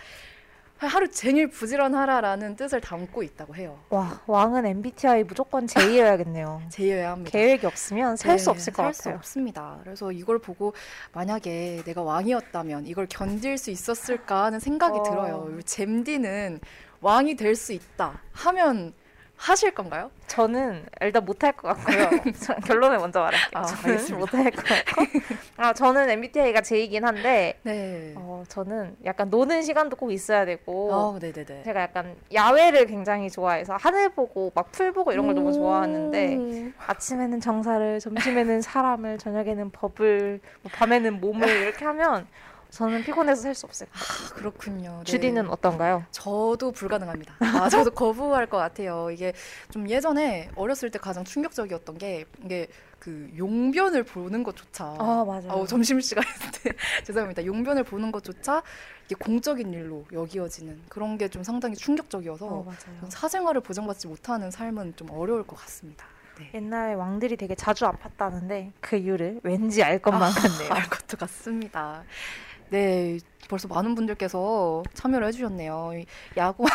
[SPEAKER 1] 하루 종일 부지런하라라는 뜻을 담고 있다고 해요.
[SPEAKER 2] 와 왕은 MBTI 무조건 J여야겠네요. *laughs*
[SPEAKER 1] 제여야 합니다.
[SPEAKER 2] 계획이 없으면 살수
[SPEAKER 1] 네,
[SPEAKER 2] 없을 것
[SPEAKER 1] 살수
[SPEAKER 2] 같아요.
[SPEAKER 1] 없습니다. 그래서 이걸 보고 만약에 내가 왕이었다면 이걸 견딜 수 있었을까 하는 생각이
[SPEAKER 2] 어.
[SPEAKER 1] 들어요. 잼디는 왕이 될 수 있다 하면 하실 건가요?
[SPEAKER 2] 저는 일단 못할 것 같고요. *laughs* 저 결론을 먼저 말할게요.
[SPEAKER 1] 아,
[SPEAKER 2] 저는. 못할 것 같고. *laughs* 아 저는 MBTI가 J이긴 한데
[SPEAKER 1] 네.
[SPEAKER 2] 어, 저는 약간 노는 시간도 꼭 있어야 되고
[SPEAKER 1] 어.
[SPEAKER 2] 제가 약간 야외를 굉장히 좋아해서 하늘 보고 막 풀 보고 이런 걸 너무 좋아하는데 아침에는 정사를, 점심에는 사람을, 저녁에는 법을, 뭐 밤에는 몸을 이렇게 하면 저는 피곤해서 살수 같아요.
[SPEAKER 1] 아, 그렇군요. 네.
[SPEAKER 2] 주디는 어떤가요?
[SPEAKER 1] 저도 불가능합니다. 아, 저도 거부할 것 같아요. 이게 좀 예전에 어렸을 때 가장 충격적이었던 게 이게 그 용변을 보는 것조차
[SPEAKER 2] 맞아요.
[SPEAKER 1] 아우, 점심 시간인데 *laughs* 죄송합니다. 용변을 보는 것조차 이게 공적인 일로 여기어지는 그런 게 좀 상당히 충격적이어서
[SPEAKER 2] 어,
[SPEAKER 1] 사생활을 보장받지 못하는 삶은 좀 어려울 것 같습니다. 네.
[SPEAKER 2] 옛날에 왕들이 되게 자주 아팠다는데 그 이유를 왠지 알 것만 같네요.
[SPEAKER 1] 알 것도 같습니다. 네, 벌써 많은 분들께서 참여를 해주셨네요. 이 야구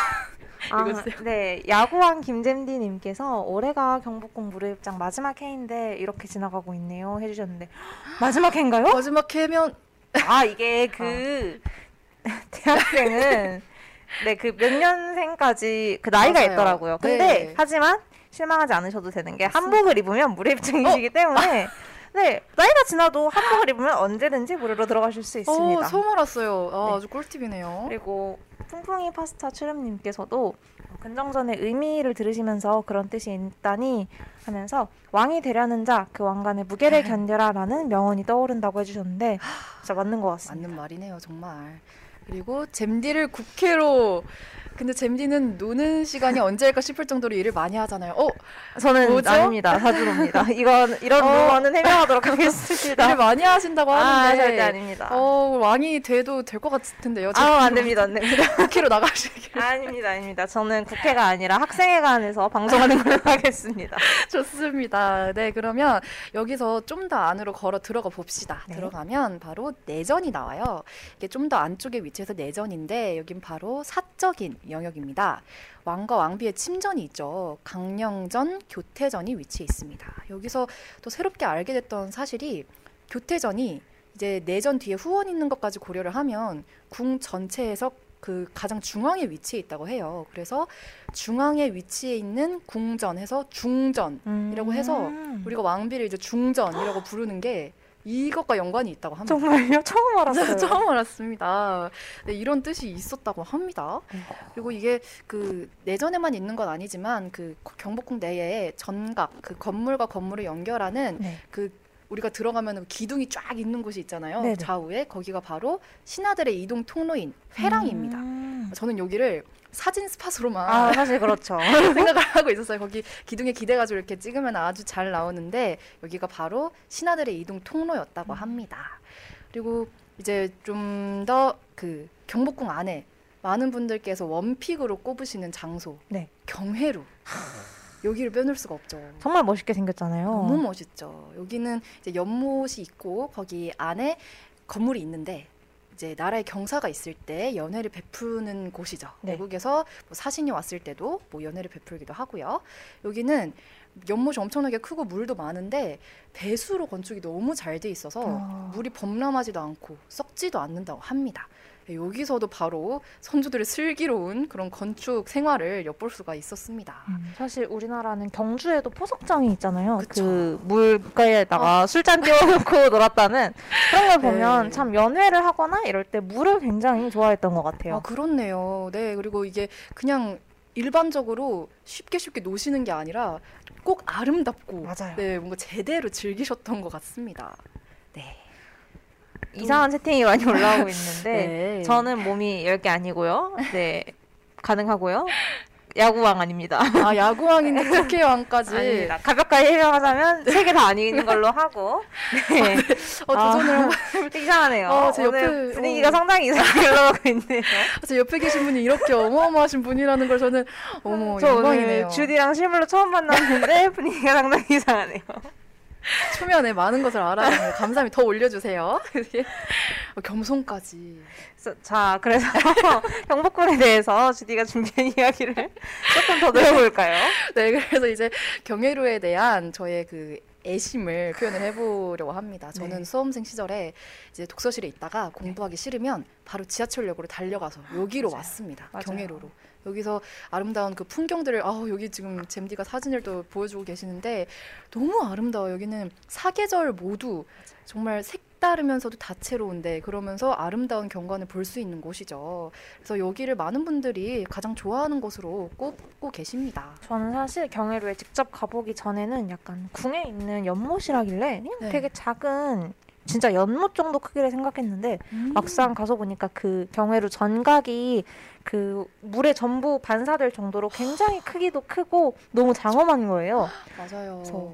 [SPEAKER 2] 아. *laughs* 네, 야구왕 김잼디님께서 올해가 경복궁 무료입장 마지막 해인데 이렇게 지나가고 있네요 해주셨는데 마지막 해인가요? *laughs*
[SPEAKER 1] 마지막 해면
[SPEAKER 2] 아 이게 그 *laughs* 대학생은 네 그 몇 년생까지 그 나이가
[SPEAKER 1] 맞아요.
[SPEAKER 2] 있더라고요. 근데
[SPEAKER 1] 네.
[SPEAKER 2] 하지만 실망하지 않으셔도 되는 게 한복을 입으면 무료입장이시기 때문에 네 나이가 지나도 한복을 입으면 언제든지 무료로 들어가실 수 있습니다.
[SPEAKER 1] 어, 처음 알았어요. 아,
[SPEAKER 2] 네.
[SPEAKER 1] 아주 꿀팁이네요.
[SPEAKER 2] 그리고 풍풍이 파스타 출연님께서도 근정전의 의미를 들으시면서 그런 뜻이 있다니 하면서 왕이 되려는 자 그 왕관의 무게를 견뎌라라는 명언이 떠오른다고 해주셨는데 진짜 맞는 것 같습니다.
[SPEAKER 1] 맞는 말이네요, 정말. 그리고 잼디를 국회로 근데 잼디는 노는 시간이 언제일까 싶을 정도로 일을 많이 하잖아요. 어,
[SPEAKER 2] 저는
[SPEAKER 1] 뭐죠?
[SPEAKER 2] 아닙니다. 사주로입니다. 이건 이런 *laughs*
[SPEAKER 1] 어.
[SPEAKER 2] 루머는 해명하도록 *laughs* 하겠습니다.
[SPEAKER 1] 일을 많이 하신다고
[SPEAKER 2] 아
[SPEAKER 1] 하는데
[SPEAKER 2] 절대 아닙니다.
[SPEAKER 1] 어, 왕이 돼도 될 것 같은데요.
[SPEAKER 2] 아, 안 됩니다, 안 됩니다. *laughs*
[SPEAKER 1] 국회로 나가시길
[SPEAKER 2] 아닙니다, 아닙니다. 저는 국회가 아니라 학생회관에서 방송하는 걸로 하겠습니다.
[SPEAKER 1] 좋습니다. 네, 그러면 여기서 좀 더 안으로 걸어 들어가 봅시다.
[SPEAKER 2] 네.
[SPEAKER 1] 들어가면 바로 내전이 나와요. 이게 좀 더 안쪽에 위 치해서 내전인데 여긴 바로 사적인 영역입니다. 왕과 왕비의 침전이 있죠. 강령전, 교태전이 위치해 있습니다. 여기서 또 새롭게 알게 됐던 사실이 교태전이 이제 내전 뒤에 후원 있는 것까지 고려를 하면 궁 전체에서 그 가장 중앙에 위치해 있다고 해요. 그래서 중앙에 위치해 있는 궁전에서 중전이라고 해서
[SPEAKER 2] 음.
[SPEAKER 1] 우리가 왕비를 이제 중전이라고 부르는 게 이것과 연관이 있다고 합니다.
[SPEAKER 2] 정말요? 처음 알았어요. *laughs*
[SPEAKER 1] 처음 알았습니다. 네, 이런 뜻이 있었다고 합니다. 그리고 이게 그 내전에만 있는 건 아니지만 그 경복궁 내에 전각 그 건물과 건물을 연결하는
[SPEAKER 2] 네.
[SPEAKER 1] 그 우리가 들어가면 기둥이 쫙 있는 곳이 있잖아요.
[SPEAKER 2] 네네.
[SPEAKER 1] 좌우에 거기가 바로 신하들의 이동 통로인 회랑입니다.
[SPEAKER 2] 음.
[SPEAKER 1] 저는 여기를 사진 스팟으로만
[SPEAKER 2] 아 사실 그렇죠. *laughs*
[SPEAKER 1] 생각을 하고 있었어요. 거기 기둥에 기대가지고 이렇게 찍으면 아주 잘 나오는데 여기가 바로 신하들의 이동 통로였다고 합니다. 그리고 이제 좀 더 그 경복궁 안에 많은 분들께서 원픽으로 꼽으시는 장소
[SPEAKER 2] 네.
[SPEAKER 1] 경회루 여기를 빼놓을 수가 없죠.
[SPEAKER 2] 정말 멋있게 생겼잖아요.
[SPEAKER 1] 너무 멋있죠. 여기는 이제 연못이 있고 거기 안에 건물이 있는데 이제 나라의 경사가 있을 때 연회를 베푸는 곳이죠.
[SPEAKER 2] 네.
[SPEAKER 1] 외국에서 뭐 사신이 왔을 때도 뭐 연회를 베풀기도 하고요. 여기는 연못이 엄청나게 크고 물도 많은데 배수로 건축이 너무 잘 돼 있어서
[SPEAKER 2] 아.
[SPEAKER 1] 물이 범람하지도 않고 썩지도 않는다고 합니다. 네, 여기서도 바로 선조들의 슬기로운 그런 건축 생활을 엿볼 수가 있었습니다.
[SPEAKER 2] 음, 사실 우리나라는 경주에도 포석장이 있잖아요.
[SPEAKER 1] 그쵸.
[SPEAKER 2] 그 물가에다가 술잔 띄워놓고 *laughs* 놀았다는 그런 걸 보면
[SPEAKER 1] 네.
[SPEAKER 2] 참 연회를 하거나 이럴 때 물을 굉장히 좋아했던 것 같아요.
[SPEAKER 1] 아, 그렇네요. 네, 그리고 이게 그냥 일반적으로 쉽게 쉽게 노시는 게 아니라 꼭 아름답고
[SPEAKER 2] 맞아요.
[SPEAKER 1] 네, 뭔가 제대로 즐기셨던 것 같습니다. 네.
[SPEAKER 2] 이상한 채팅이 많이 올라오고 있는데 *laughs*
[SPEAKER 1] 네.
[SPEAKER 2] 저는 몸이 10개 아니고요. 네. 가능하고요. 야구왕 아닙니다.
[SPEAKER 1] 아, 야구왕인데 *laughs* 국회왕까지
[SPEAKER 2] 아닙니다. 가볍게 해명하자면 세 개 다 아닌 걸로 하고. 네.
[SPEAKER 1] 어,
[SPEAKER 2] 아.
[SPEAKER 1] 도전을 한번 *laughs*
[SPEAKER 2] 이상하네요.
[SPEAKER 1] 어, 제 옆에-
[SPEAKER 2] 분위기가
[SPEAKER 1] 어.
[SPEAKER 2] 상당히 이상하게 흘러가고 있네요.
[SPEAKER 1] 제 옆에 계신 분이 이렇게 어마어마하신 분이라는 걸 저는 어머
[SPEAKER 2] 저
[SPEAKER 1] 영광이네요.
[SPEAKER 2] 오늘 주디랑 실물로 처음 만났는데 분위기가 상당히 이상하네요. *laughs*
[SPEAKER 1] 초면에 많은 것을 알아가는 감사합니다. 더 올려주세요. *laughs* 어, 겸손까지.
[SPEAKER 2] 자, 그래서 *laughs* 경복궁에 대해서 주디가 준비한 이야기를 조금 더 들어볼까요?
[SPEAKER 1] 네, 그래서 이제 경회루에 대한 저의 그 애심을 표현을 해보려고 합니다. 저는
[SPEAKER 2] 네.
[SPEAKER 1] 수험생 시절에 이제 독서실에 있다가 공부하기 싫으면 바로 지하철역으로 달려가서 여기로
[SPEAKER 2] 맞아요.
[SPEAKER 1] 왔습니다.
[SPEAKER 2] 맞아요.
[SPEAKER 1] 경회로로. 여기서 아름다운 그 풍경들을 아우 여기 지금 잼디가 사진을 또 보여주고 계시는데 너무 아름다워. 요 여기는 사계절 모두 정말 색다르면서도 다채로운데 그러면서 아름다운 경관을 볼 수 있는 곳이죠. 그래서 여기를 많은 분들이 가장 좋아하는 곳으로 꼽고 계십니다.
[SPEAKER 2] 저는 사실 경회로에 직접 가보기 전에는 약간 궁에 있는 연못이라길래 그냥
[SPEAKER 1] 네.
[SPEAKER 2] 되게 작은 진짜 연못 정도 크기를 생각했는데
[SPEAKER 1] 음.
[SPEAKER 2] 막상 가서 보니까 그 경회로 전각이 그 물에 전부 반사될 정도로 굉장히 크기도 크고 너무 장엄한 거예요.
[SPEAKER 1] 맞아요.
[SPEAKER 2] 그래서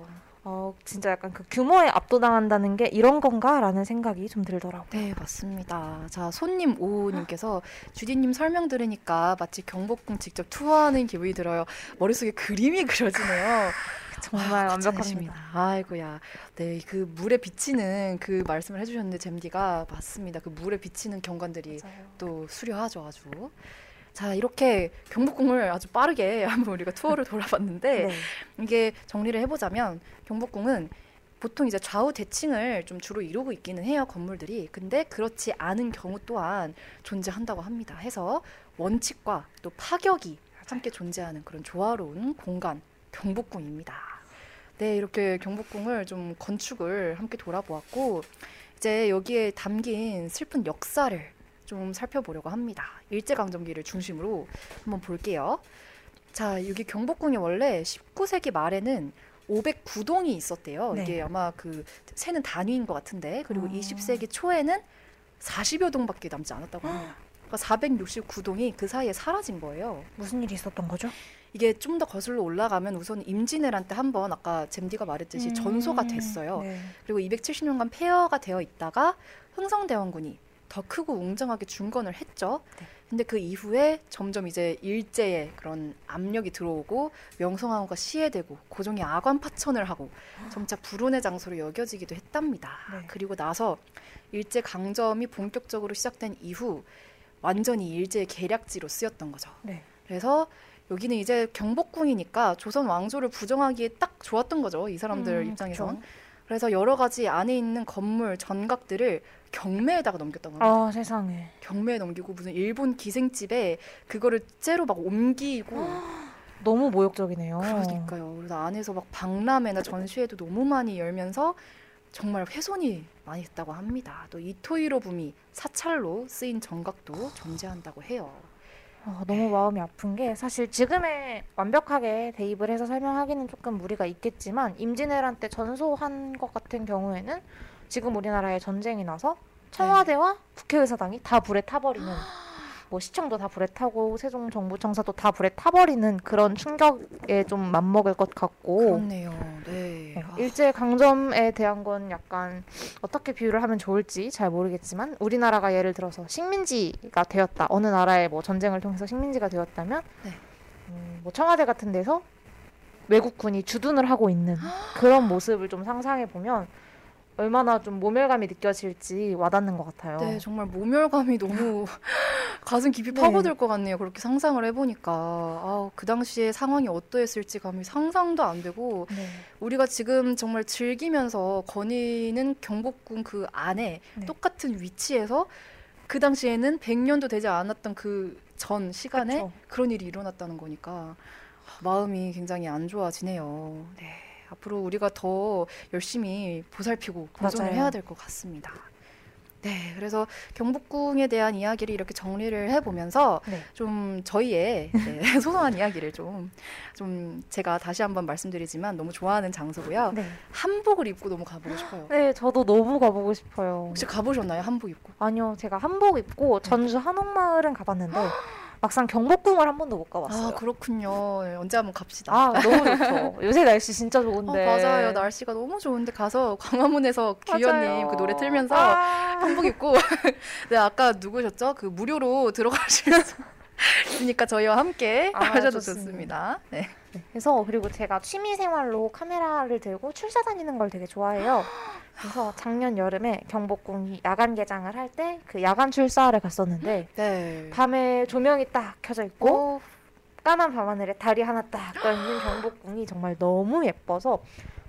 [SPEAKER 2] 어, 진짜 약간 그 규모에 압도당한다는 게 이런 건가라는 생각이 좀 들더라고요.
[SPEAKER 1] 네, 맞습니다. 자, 손님 오님께서 주디님 설명 들으니까 마치 경복궁 직접 투어하는 기분이 들어요. 머릿속에 그림이 그려지네요.
[SPEAKER 2] 정말
[SPEAKER 1] 아,
[SPEAKER 2] 완벽합니다.
[SPEAKER 1] 아이고야. 네, 그 물에 비치는 그 말씀을 해주셨는데 잼디가 맞습니다. 그 물에 비치는 경관들이 또 수려하죠, 아주. 자, 이렇게 경복궁을 아주 빠르게 *laughs* 한번 우리가 투어를 *laughs* 돌아봤는데
[SPEAKER 2] 네.
[SPEAKER 1] 이게 정리를 해보자면 경복궁은 보통 이제 좌우 대칭을 좀 주로 이루고 있기는 해요 건물들이 근데 그렇지 않은 경우 또한 존재한다고 합니다 해서 원칙과 또 파격이 함께 존재하는 그런 조화로운 공간 경복궁입니다 네 이렇게 경복궁을 좀 건축을 함께 돌아보았고 이제 여기에 담긴 슬픈 역사를 좀 살펴보려고 합니다 일제강점기를 중심으로 한번 볼게요 자 여기 경복궁이 원래 19세기 말에는 509동이 있었대요.
[SPEAKER 2] 네.
[SPEAKER 1] 이게 아마 그 세는 단위인 것 같은데 그리고
[SPEAKER 2] 어.
[SPEAKER 1] 20세기 초에는 40여 동밖에 남지 않았다고 합니다. 그러니까 469동이 그 사이에 사라진 거예요.
[SPEAKER 2] 무슨 일이 있었던 거죠?
[SPEAKER 1] 이게 좀 더 거슬러 올라가면 우선 임진왜란 때 한번 아까 잼디가 말했듯이 전소가 됐어요.
[SPEAKER 2] 네.
[SPEAKER 1] 그리고 270년간 폐허가 되어 있다가 흥성대원군이 더 크고 웅장하게 중건을 했죠.
[SPEAKER 2] 네.
[SPEAKER 1] 근데 그 이후에 점점 이제 일제의 그런 압력이 들어오고 명성황후가 시해되고 고종이 아관 파천을 하고 점차 불운의 장소로 여겨지기도 했답니다.
[SPEAKER 2] 네.
[SPEAKER 1] 그리고 나서 일제 강점이 본격적으로 시작된 이후 완전히 일제의 계략지로 쓰였던 거죠.
[SPEAKER 2] 네.
[SPEAKER 1] 그래서 여기는 이제 경복궁이니까 조선 왕조를 부정하기에 딱 좋았던 거죠. 이 사람들
[SPEAKER 2] 음,
[SPEAKER 1] 입장에선.
[SPEAKER 2] 그쵸.
[SPEAKER 1] 그래서 여러 가지 안에 있는 건물 전각들을 경매에다가 넘겼던 겁니다.
[SPEAKER 2] 아 세상에.
[SPEAKER 1] 경매에 넘기고 무슨 일본 기생집에 그거를 째로 막 옮기고 *gasps*
[SPEAKER 2] 너무 모욕적이네요.
[SPEAKER 1] 그러니까요. 그래서 안에서 막 박람회나 전시회도 너무 많이 열면서 정말 훼손이 많이 됐다고 합니다. 또 이토이로 붐이 사찰로 쓰인 정각도 존재한다고 해요.
[SPEAKER 2] 어, 너무 마음이 아픈 게 사실 지금에 완벽하게 대입을 해서 설명하기는 조금 무리가 있겠지만 임진왜란 때 전소한 것 같은 경우에는 지금 우리나라에 전쟁이 나서 청와대와 국회의사당이 다 불에 타버리는 뭐 시청도 다 불에 타고 세종 정부청사도 다 불에 타버리는 그런 충격에 좀 맞먹을 것 같고
[SPEAKER 1] 그렇네요. 네.
[SPEAKER 2] 네,
[SPEAKER 1] 아,
[SPEAKER 2] 일제 강점에 대한 건 약간 어떻게 비유를 하면 좋을지 잘 모르겠지만 우리나라가 예를 들어서 식민지가 되었다 어느 나라의 뭐 전쟁을 통해서 식민지가 되었다면
[SPEAKER 1] 네.
[SPEAKER 2] 음, 뭐 청와대 같은 데서 외국군이 주둔을 하고 있는 *gasps* 그런 모습을 좀 상상해 보면 얼마나 좀 모멸감이 느껴질지 와닿는 것 같아요.
[SPEAKER 1] 네, 정말 모멸감이 너무 *laughs* 가슴 깊이
[SPEAKER 2] 네.
[SPEAKER 1] 파고들 것 같네요. 그렇게 상상을 해보니까 아, 그 당시에 상황이 어떠했을지 감히 상상도 안 되고
[SPEAKER 2] 네.
[SPEAKER 1] 우리가 지금 정말 즐기면서 거니는 경복궁 그 안에
[SPEAKER 2] 네.
[SPEAKER 1] 똑같은 위치에서 그 당시에는 100년도 되지 않았던 그 전 시간에
[SPEAKER 2] 그쵸.
[SPEAKER 1] 그런 일이 일어났다는 거니까 마음이 굉장히 안 좋아지네요. 네. 앞으로 우리가 더 열심히 보살피고 공존을. 해야 될 것 같습니다. 네, 그래서 경복궁에 대한 이야기를 이렇게 정리를 해보면서
[SPEAKER 2] 네.
[SPEAKER 1] 좀 저희의 네, *laughs* 소소한 이야기를 좀, 좀 제가 다시 한번 말씀드리지만 너무 좋아하는 장소고요.
[SPEAKER 2] 네.
[SPEAKER 1] 한복을 입고 너무 가보고 싶어요.
[SPEAKER 2] 네, 저도 너무 가보고 싶어요.
[SPEAKER 1] 혹시 가보셨나요? 한복 입고?
[SPEAKER 2] 아니요, 제가 한복 입고 전주 한옥마을은 가봤는데 *gasps* 막상 경복궁을 한 번도 못 가봤어요.
[SPEAKER 1] 아, 그렇군요. 언제 한번 갑시다.
[SPEAKER 2] 아, 너무 좋죠. *laughs* 요새 날씨 진짜
[SPEAKER 1] 어,
[SPEAKER 2] 좋은데.
[SPEAKER 1] 맞아요. 날씨가 너무 좋은데 가서 광화문에서 규현님
[SPEAKER 2] 맞아요.
[SPEAKER 1] 그 노래 틀면서
[SPEAKER 2] 아.
[SPEAKER 1] 한복 입고 *laughs* 네 아까 누구셨죠? 그 무료로 들어가실 수 있으니까 저희와 함께
[SPEAKER 2] 아,
[SPEAKER 1] 하셔도
[SPEAKER 2] 좋습니다.
[SPEAKER 1] 좋습니다. 네.
[SPEAKER 2] 네, 그래서 그리고 제가 취미 생활로 카메라를 들고 출사 다니는 걸 되게 좋아해요. 그래서 작년 여름에 경복궁이 야간 개장을 할 때 그 야간 출사를 갔었는데
[SPEAKER 1] 네.
[SPEAKER 2] 밤에 조명이 딱 켜져 있고
[SPEAKER 1] 어,
[SPEAKER 2] 까만 밤하늘에 달이 하나 딱 떠 있는 경복궁이 정말 너무 예뻐서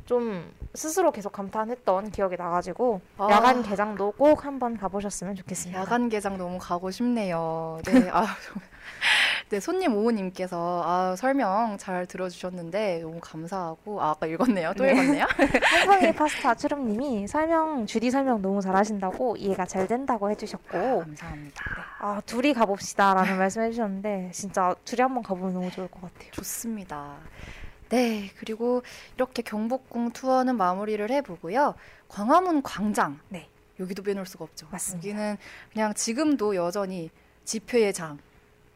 [SPEAKER 2] 좀 스스로 계속 감탄했던 기억이 나가지고
[SPEAKER 1] 아.
[SPEAKER 2] 야간 개장도 꼭 한번 가보셨으면 좋겠습니다.
[SPEAKER 1] 야간 개장 너무 가고 싶네요. 네. *laughs* 아, *laughs* 네, 손님 오우님께서 아, 설명 잘 들어주셨는데 너무 감사하고 아, 아까 읽었네요. 또
[SPEAKER 2] 네.
[SPEAKER 1] 읽었네요. *laughs*
[SPEAKER 2] 한성이 파스타 추름님이 설명 주디 설명 너무 잘하신다고 이해가 잘 된다고 해주셨고
[SPEAKER 1] 감사합니다.
[SPEAKER 2] 아 둘이 가봅시다라는 말씀해주셨는데 진짜 둘이 한번 가보면 너무 좋을 것 같아요.
[SPEAKER 1] 좋습니다. 네, 그리고 이렇게 경복궁 투어는 마무리를 해보고요. 광화문 광장.
[SPEAKER 2] 네.
[SPEAKER 1] 여기도 빼놓을 수가 없죠.
[SPEAKER 2] 맞습니다.
[SPEAKER 1] 여기는 그냥 지금도 여전히 집회의 장,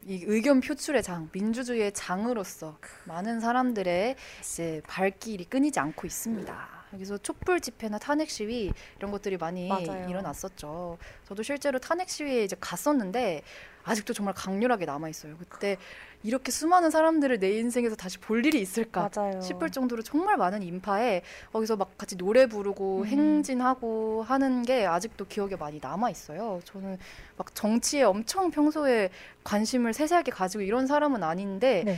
[SPEAKER 1] 이 의견 표출의 장, 민주주의의 장으로서 많은 사람들의 이제 발길이 끊이지 않고 있습니다. 여기서 촛불 집회나 탄핵 시위 이런 것들이 많이
[SPEAKER 2] 맞아요.
[SPEAKER 1] 일어났었죠. 저도 실제로 탄핵 시위에 이제 갔었는데 아직도 정말 강렬하게 남아 있어요. 그때 이렇게 수많은 사람들을 내 인생에서 다시 볼 일이 있을까
[SPEAKER 2] 맞아요.
[SPEAKER 1] 싶을 정도로 정말 많은 인파에 거기서 막 같이 노래 부르고
[SPEAKER 2] 음.
[SPEAKER 1] 행진하고 하는 게 아직도 기억에 많이 남아 있어요. 저는 막 정치에 엄청 평소에 관심을 세세하게 가지고 이런 사람은 아닌데
[SPEAKER 2] 네.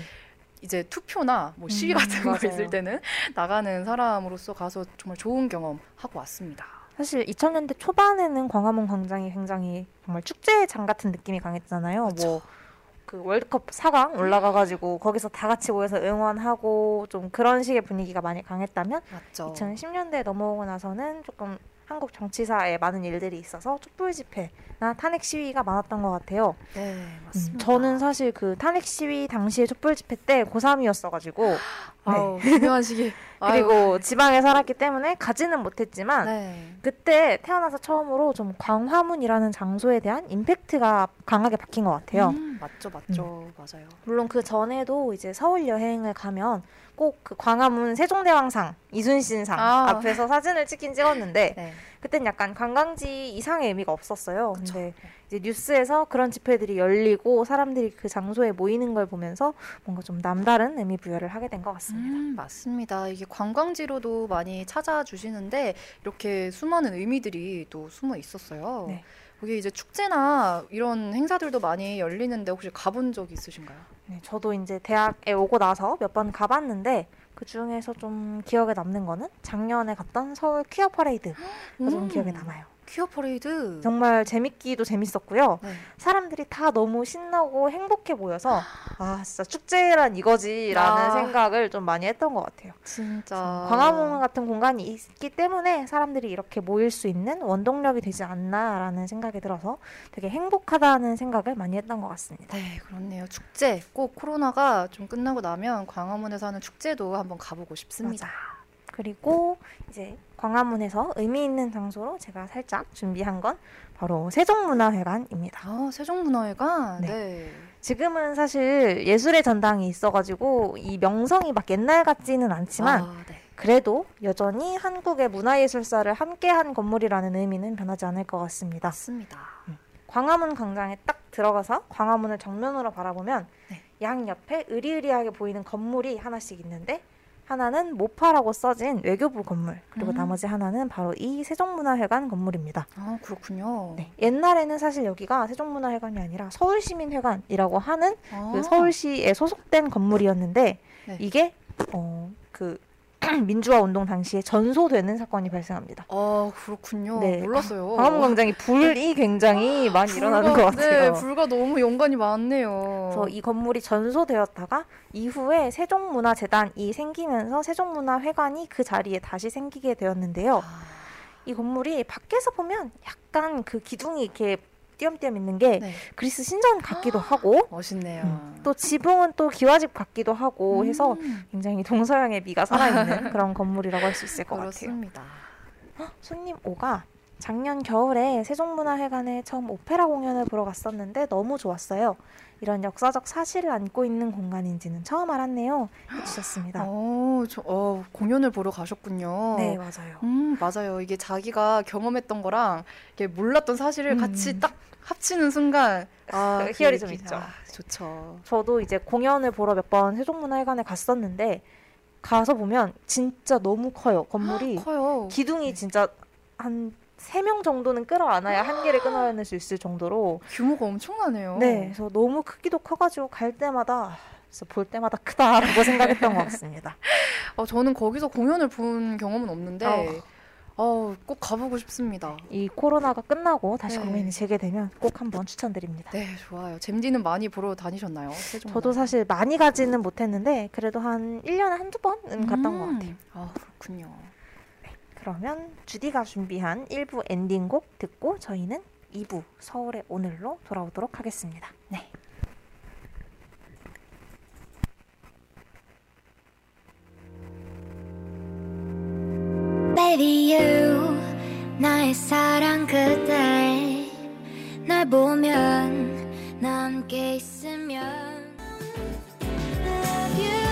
[SPEAKER 1] 이제 투표나 뭐 시위
[SPEAKER 2] 음,
[SPEAKER 1] 같은 거
[SPEAKER 2] 맞아요.
[SPEAKER 1] 있을 때는 나가는 사람으로서 가서 정말 좋은 경험 하고 왔습니다.
[SPEAKER 2] 사실 2000년대 초반에는 광화문 광장이 굉장히 정말 축제장 같은 느낌이 강했잖아요. 뭐그 월드컵 4강 올라가가지고 거기서 다 같이 모여서 응원하고 좀 그런 식의 분위기가 많이 강했다면
[SPEAKER 1] 맞죠.
[SPEAKER 2] 2010년대 넘어오고 나서는 조금 한국 정치사에 많은 일들이 있어서 촛불 집회나 탄핵 시위가 많았던 것 같아요.
[SPEAKER 1] 네,
[SPEAKER 2] 음,
[SPEAKER 1] 맞습니다.
[SPEAKER 2] 저는 사실 그 탄핵 시위 당시에 촛불 집회 때 고3이었어가지고
[SPEAKER 1] 아우, 중요한 시기. *laughs* 아유,
[SPEAKER 2] 그리고 지방에 살았기 때문에 가지는 못했지만
[SPEAKER 1] 네.
[SPEAKER 2] 그때 태어나서 처음으로 좀 광화문이라는 장소에 대한 임팩트가 강하게 박힌 것 같아요.
[SPEAKER 1] 음, 맞죠, 맞죠, 맞아요.
[SPEAKER 2] 물론 그 전에도 이제 서울 여행을 가면 꼭 그 광화문 세종대왕상 이순신상
[SPEAKER 1] 아.
[SPEAKER 2] 앞에서 사진을 찍긴 찍었는데 *laughs*
[SPEAKER 1] 네.
[SPEAKER 2] 그땐 약간 관광지 이상의 의미가 없었어요.
[SPEAKER 1] 그쵸.
[SPEAKER 2] 근데 이제 뉴스에서 그런 집회들이 열리고 사람들이 그 장소에 모이는 걸 보면서 뭔가 좀 남다른 의미 부여를 하게 된 것 같습니다.
[SPEAKER 1] 음, 맞습니다. 이게 관광지로도 많이 찾아주시는데 이렇게 수많은 의미들이 또 숨어 있었어요.
[SPEAKER 2] 네.
[SPEAKER 1] 거기 이제 축제나 이런 행사들도 많이 열리는데 혹시 가본 적 있으신가요?
[SPEAKER 2] 네, 저도 이제 대학에 오고 나서 몇 번 가봤는데 그 중에서 좀 기억에 남는 거는 작년에 갔던 서울 퀴어 퍼레이드가 좀
[SPEAKER 1] 음.
[SPEAKER 2] 기억에 남아요.
[SPEAKER 1] 퀴어 퍼레이드.
[SPEAKER 2] 정말 재밌기도 재밌었고요.
[SPEAKER 1] 네.
[SPEAKER 2] 사람들이 다 너무 신나고 행복해 보여서 아 진짜 축제란 이거지라는
[SPEAKER 1] 아.
[SPEAKER 2] 생각을 좀 많이 했던 것 같아요.
[SPEAKER 1] 진짜.
[SPEAKER 2] 광화문 같은 공간이 있기 때문에 사람들이 이렇게 모일 수 있는 원동력이 되지 않나라는 생각이 들어서 되게 행복하다는 생각을 많이 했던 것 같습니다.
[SPEAKER 1] 네, 그렇네요. 축제 꼭 코로나가 좀 끝나고 나면 광화문에서 하는 축제도 한번 가보고 싶습니다.
[SPEAKER 2] 그리고 이제 광화문에서 의미 있는 장소로 제가 살짝 준비한 건 바로 세종문화회관입니다.
[SPEAKER 1] 아, 세종문화회관.
[SPEAKER 2] 네.
[SPEAKER 1] 네.
[SPEAKER 2] 지금은 사실 예술의 전당이 있어가지고 이 명성이 막 옛날 같지는 않지만
[SPEAKER 1] 아, 네.
[SPEAKER 2] 그래도 여전히 한국의 문화예술사를 함께한 건물이라는 의미는 변하지 않을 것 같습니다.
[SPEAKER 1] 맞습니다.
[SPEAKER 2] 광화문 광장에 딱 들어가서 광화문을 정면으로 바라보면
[SPEAKER 1] 네.
[SPEAKER 2] 양 옆에 으리으리하게 보이는 건물이 하나씩 있는데 하나는 모파라고 써진 외교부 건물 그리고
[SPEAKER 1] 음.
[SPEAKER 2] 나머지 하나는 바로 이 세종문화회관 건물입니다.
[SPEAKER 1] 아, 그렇군요.
[SPEAKER 2] 네. 옛날에는 사실 여기가 세종문화회관이 아니라 서울시민회관이라고 하는
[SPEAKER 1] 아,
[SPEAKER 2] 그 서울시에 소속된 건물이었는데
[SPEAKER 1] 네.
[SPEAKER 2] 이게 어, 그 *clears throat* 민주화 운동 당시에 전소되는 사건이 발생합니다.
[SPEAKER 1] 아, 그렇군요.
[SPEAKER 2] 네.
[SPEAKER 1] 몰랐어요. *laughs*
[SPEAKER 2] 광화문 광장이 불이 굉장히 많이 일어나는 것 같아요.
[SPEAKER 1] 네, 불과 너무 연관이 많네요.
[SPEAKER 2] 그래서 이 건물이 전소되었다가 이후에 세종문화재단이 생기면서 세종문화회관이 그 자리에 다시 생기게 되었는데요.
[SPEAKER 1] 아,
[SPEAKER 2] 이 건물이 밖에서 보면 약간 그 기둥이 이렇게 띄엄띄엄 있는 게
[SPEAKER 1] 네.
[SPEAKER 2] 그리스 신전 같기도 하고
[SPEAKER 1] 멋있네요.
[SPEAKER 2] 음, 또 지붕은 또 기와집 같기도 하고 해서
[SPEAKER 1] 음,
[SPEAKER 2] 굉장히 동서양의 미가 살아있는 *laughs* 그런 건물이라고 할 수 있을 것 같아요.
[SPEAKER 1] 그렇습니다.
[SPEAKER 2] 손님 5가 작년 겨울에 세종문화회관에 처음 오페라 공연을 보러 갔었는데 너무 좋았어요. 이런 역사적 사실을 안고 있는 공간인지는 처음 알았네요. 해주셨습니다.
[SPEAKER 1] 어, 저, 어, 공연을 보러 가셨군요.
[SPEAKER 2] 네, 맞아요.
[SPEAKER 1] 음, 맞아요. 이게 자기가 경험했던 거랑 이게 몰랐던 사실을
[SPEAKER 2] 음.
[SPEAKER 1] 같이 딱 합치는 순간 아, *laughs*
[SPEAKER 2] 희열이 좀
[SPEAKER 1] 느낌,
[SPEAKER 2] 있죠.
[SPEAKER 1] 아, 좋죠.
[SPEAKER 2] 저도 이제 공연을 보러 몇 번 세종문화회관에 갔었는데 가서 보면 진짜 너무 커요. 건물이 *gasps*
[SPEAKER 1] 커요.
[SPEAKER 2] 기둥이
[SPEAKER 1] 네.
[SPEAKER 2] 진짜 한 세 명 정도는 끌어안아야 한 개를 끊어낼 수 있을 정도로
[SPEAKER 1] 규모가 엄청나네요.
[SPEAKER 2] 네, 그래서 너무 크기도 커가지고 갈 때마다 볼 때마다 크다라고 *laughs* 생각했던 것 같습니다.
[SPEAKER 1] 어, 저는 거기서 공연을 본 경험은 없는데 어, 꼭 가보고 싶습니다.
[SPEAKER 2] 이 코로나가 끝나고 다시
[SPEAKER 1] 네.
[SPEAKER 2] 공연이 재개되면 꼭 한번 추천드립니다.
[SPEAKER 1] 네, 좋아요. 잼디는 많이 보러 다니셨나요? 세종
[SPEAKER 2] 저도 사실 많이 가지는 못했는데 그래도 한 1년에 한두 번은 갔던 것 같아요.
[SPEAKER 1] 아, 그렇군요.
[SPEAKER 2] 그러면 주디가 준비한 1부 엔딩곡 듣고 저희는 2부 서울의 오늘로 돌아오도록 하겠습니다. 네.
[SPEAKER 4] 나의 사랑 그대 날 보면 나 함께 있으면 Love you